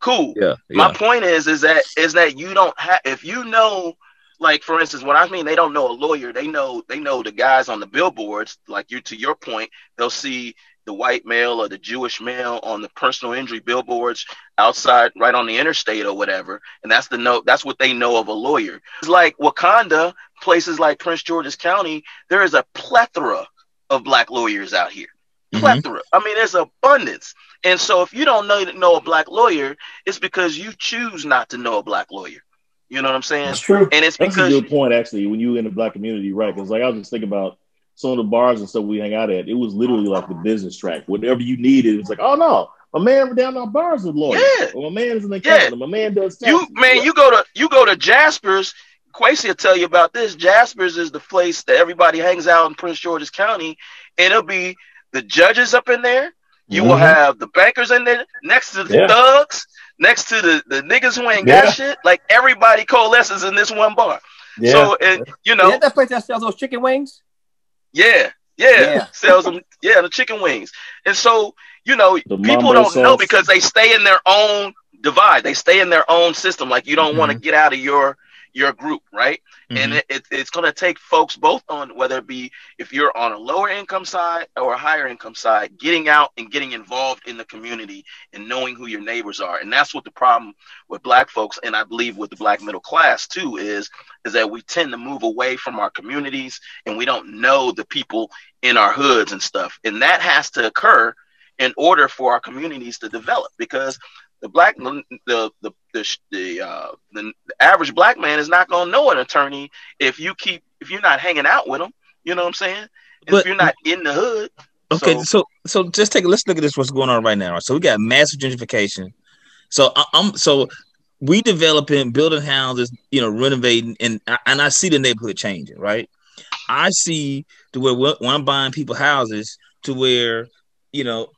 Cool. Yeah, yeah. My point is, is that is that you don't have if you know like for instance, when I mean they don't know a lawyer, they know they know the guys on the billboards. Like you, to your point, they'll see the white male or the Jewish male on the personal injury billboards outside, right on the interstate or whatever, and that's the note. That's what they know of a lawyer. It's like Wakanda, places like Prince George's County. There is a plethora of black lawyers out here. Mm-hmm. Plethora. Mm-hmm. I mean, there's abundance. And so, if you don't know know a black lawyer, it's because you choose not to know a black lawyer. You know what I'm saying? That's true. And it's That's because a good point, actually. When you in the black community, right? Because like I was just thinking about some of the bars and stuff we hang out at. It was literally like the business track. Whatever you needed, it's like, oh no, my man down our bars is lawyer. Yeah. Or my man is an accountant. Yeah. My man does. You man, yeah. you go to you go to Jasper's. Kwesi will tell you about this. Jasper's is the place that everybody hangs out in Prince George's County, and it'll be the judges up in there. You mm-hmm. will have the bankers in there next to the yeah. thugs next to the, the niggas who ain't got shit, like everybody coalesces in this one bar. Yeah. So and you know Is that place that sells those chicken wings? Yeah, yeah, yeah. [laughs] sells them. Yeah, the chicken wings. And so you know, the people don't sauce. know because they stay in their own divide. They stay in their own system. Like you don't mm-hmm. want to get out of your your group, right? Mm-hmm. And it, it, it's going to take folks both on whether it be if you're on a lower income side or a higher income side, getting out and getting involved in the community and knowing who your neighbors are. And that's what the problem with black folks, and I believe with the black middle class too, is is that we tend to move away from our communities and we don't know the people in our hoods and stuff. And that has to occur in order for our communities to develop because the black the the the the, uh, the, average black man is not going to know an attorney if you keep if you're not hanging out with them. You know what I'm saying? But, if you're not in the hood. Okay, so, so so just take a let's look at this. What's going on right now? So we got massive gentrification. So I, I'm so we developing, building houses, you know, renovating, and and I see the neighborhood changing. Right, I see to where when I'm buying people houses to where you know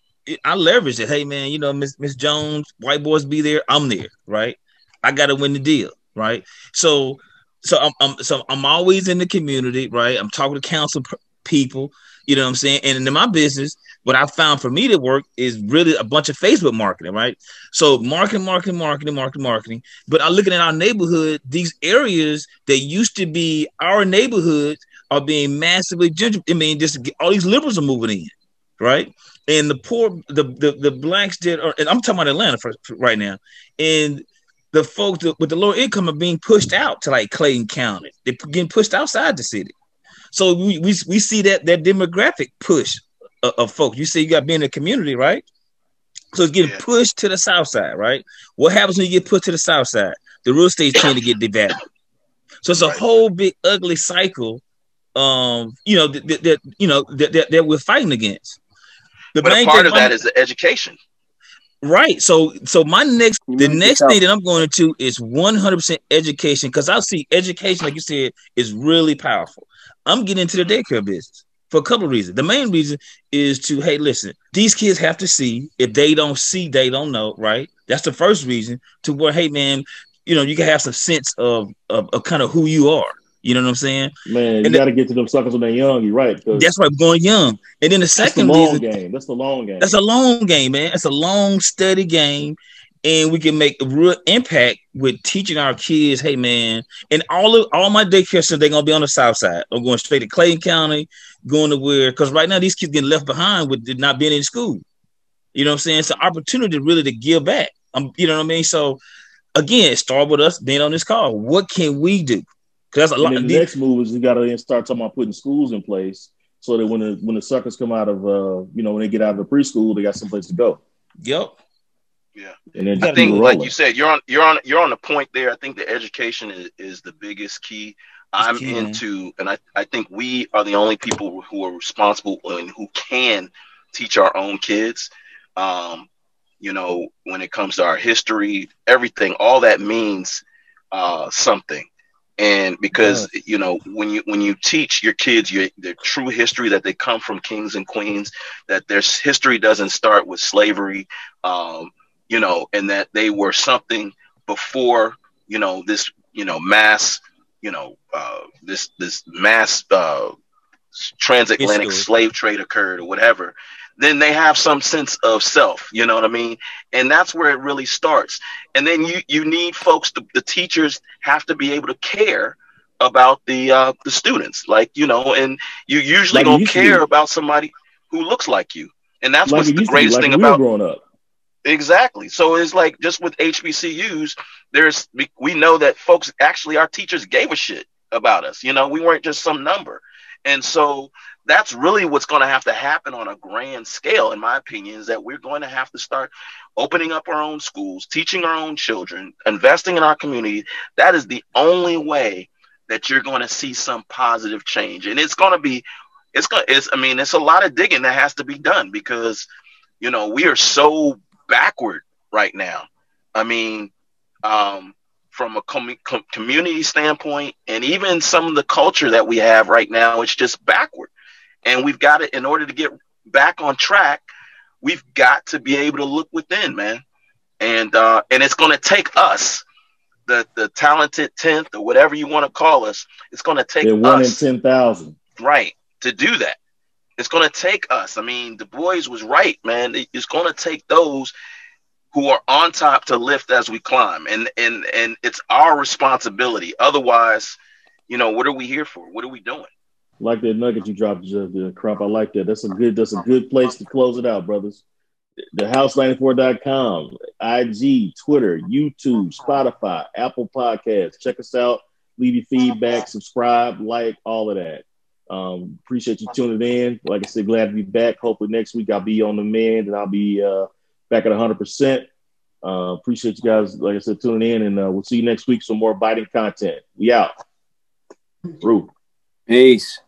I leverage it. Hey man, you know, Miss Miss Jones, white boys be there. I'm there, right? I got to win the deal, right? So, so I'm, I'm, so I'm always in the community, right? I'm talking to council people, you know what I'm saying? And in my business, what I found for me to work is really a bunch of Facebook marketing, right? So marketing, marketing, marketing, marketing, marketing. But I'm looking at our neighborhood, these areas that used to be our neighborhoods are being massively gentrified. I mean, just all these liberals are moving in, right? and the poor the the, the blacks did or, and i'm talking about atlanta for, for right now. And the folks with the lower income are being pushed out to like clayton county. They're getting pushed outside the city. So we we, we see that that demographic push of, of folks. You see you got to be in the community right? So it's getting pushed to the south side right? What happens when you get pushed to the south side? The real estate trying to get devalued. So it's a whole big ugly cycle um you know that, that you know that, that, that we're fighting against the but a part of that is the education. Right. So so my next the next thing that I'm going to is 100% education because I see education, like you said, is really powerful. I'm getting into the daycare business for a couple of reasons. The main reason is to hey, listen, these kids have to see. If they don't see, they don't know. Right. That's the first reason to where hey, man, you know, you can have some sense of of, of kind of who you are. You know what I'm saying? Man, you got to get to them suckers when they're young. You're right. That's why I'm going young. And then the second that's the long game. That's the long game. That's a long game, man. It's a long, steady game, and we can make a real impact with teaching our kids. Hey, man, and all of all my daycare centers they're gonna be on the south side. I'm going straight to Clayton County, going to where because right now these kids getting left behind with not being in school. You know what I'm saying? It's an opportunity really to give back. Um, you know what I mean? So again, start with us being on this call. What can we do? Because a lot. the next move is you got to start talking about putting schools in place so that when the when the suckers come out of uh you know when they get out of the preschool, they got someplace to go. Yep. Yeah, and then I think, like you said, you're on you're on you're on the point there. I think the education is, is the biggest key. I'm key, into, and I, I think we are the only people who are responsible and who can teach our own kids. Um, you know, when it comes to our history, everything, all that means uh, something. And because you know, when you when you teach your kids your the true history that they come from kings and queens, that their history doesn't start with slavery, um, you know, and that they were something before you know this you know mass you know uh, this this mass uh, transatlantic slave trade occurred or whatever then they have some sense of self you know what i mean? And that's where it really starts. And then you you need folks to, the teachers have to be able to care about the uh the students. Like you know and you usually like don't care about somebody who looks like you. And that's like what's the greatest thing about growing up. Exactly. So it's like just with hbcus there's we know that folks actually our teachers gave a shit about us. You know we weren't just some number. And so that's really what's going to have to happen on a grand scale, in my opinion, is that we're going to have to start opening up our own schools, teaching our own children, investing in our community. That is the only way that you're going to see some positive change. And it's going to be, it's going to, it's, I mean, it's a lot of digging that has to be done because, you know, we are so backward right now. I mean, um, from a com- com- community standpoint and even some of the culture that we have right now, it's just backward. And we've got to, in order to get back on track, we've got to be able to look within, man. And uh, and it's going to take us, the the talented tenth or whatever you want to call us. It's going to take They're one us, in ten thousand, right, to do that. It's going to take us. I mean, Du Bois was right, man. It's going to take those who are on top to lift as we climb, and and and it's our responsibility. Otherwise, you know, what are we here for? What are we doing? Like that nugget you dropped, the crump. I like that. That's a good. That's a good place to close it out, brothers. Thehouse94.com, IG, Twitter, YouTube, Spotify, Apple Podcasts. Check us out. Leave your feedback, subscribe, like, all of that. Um, appreciate you tuning in. Like I said, glad to be back. Hopefully next week I'll be on the mend and I'll be uh, back at 100%. Uh, appreciate you guys, like I said, tuning in, and uh, we'll see you next week. Some more biting content. We out. Through. Peace.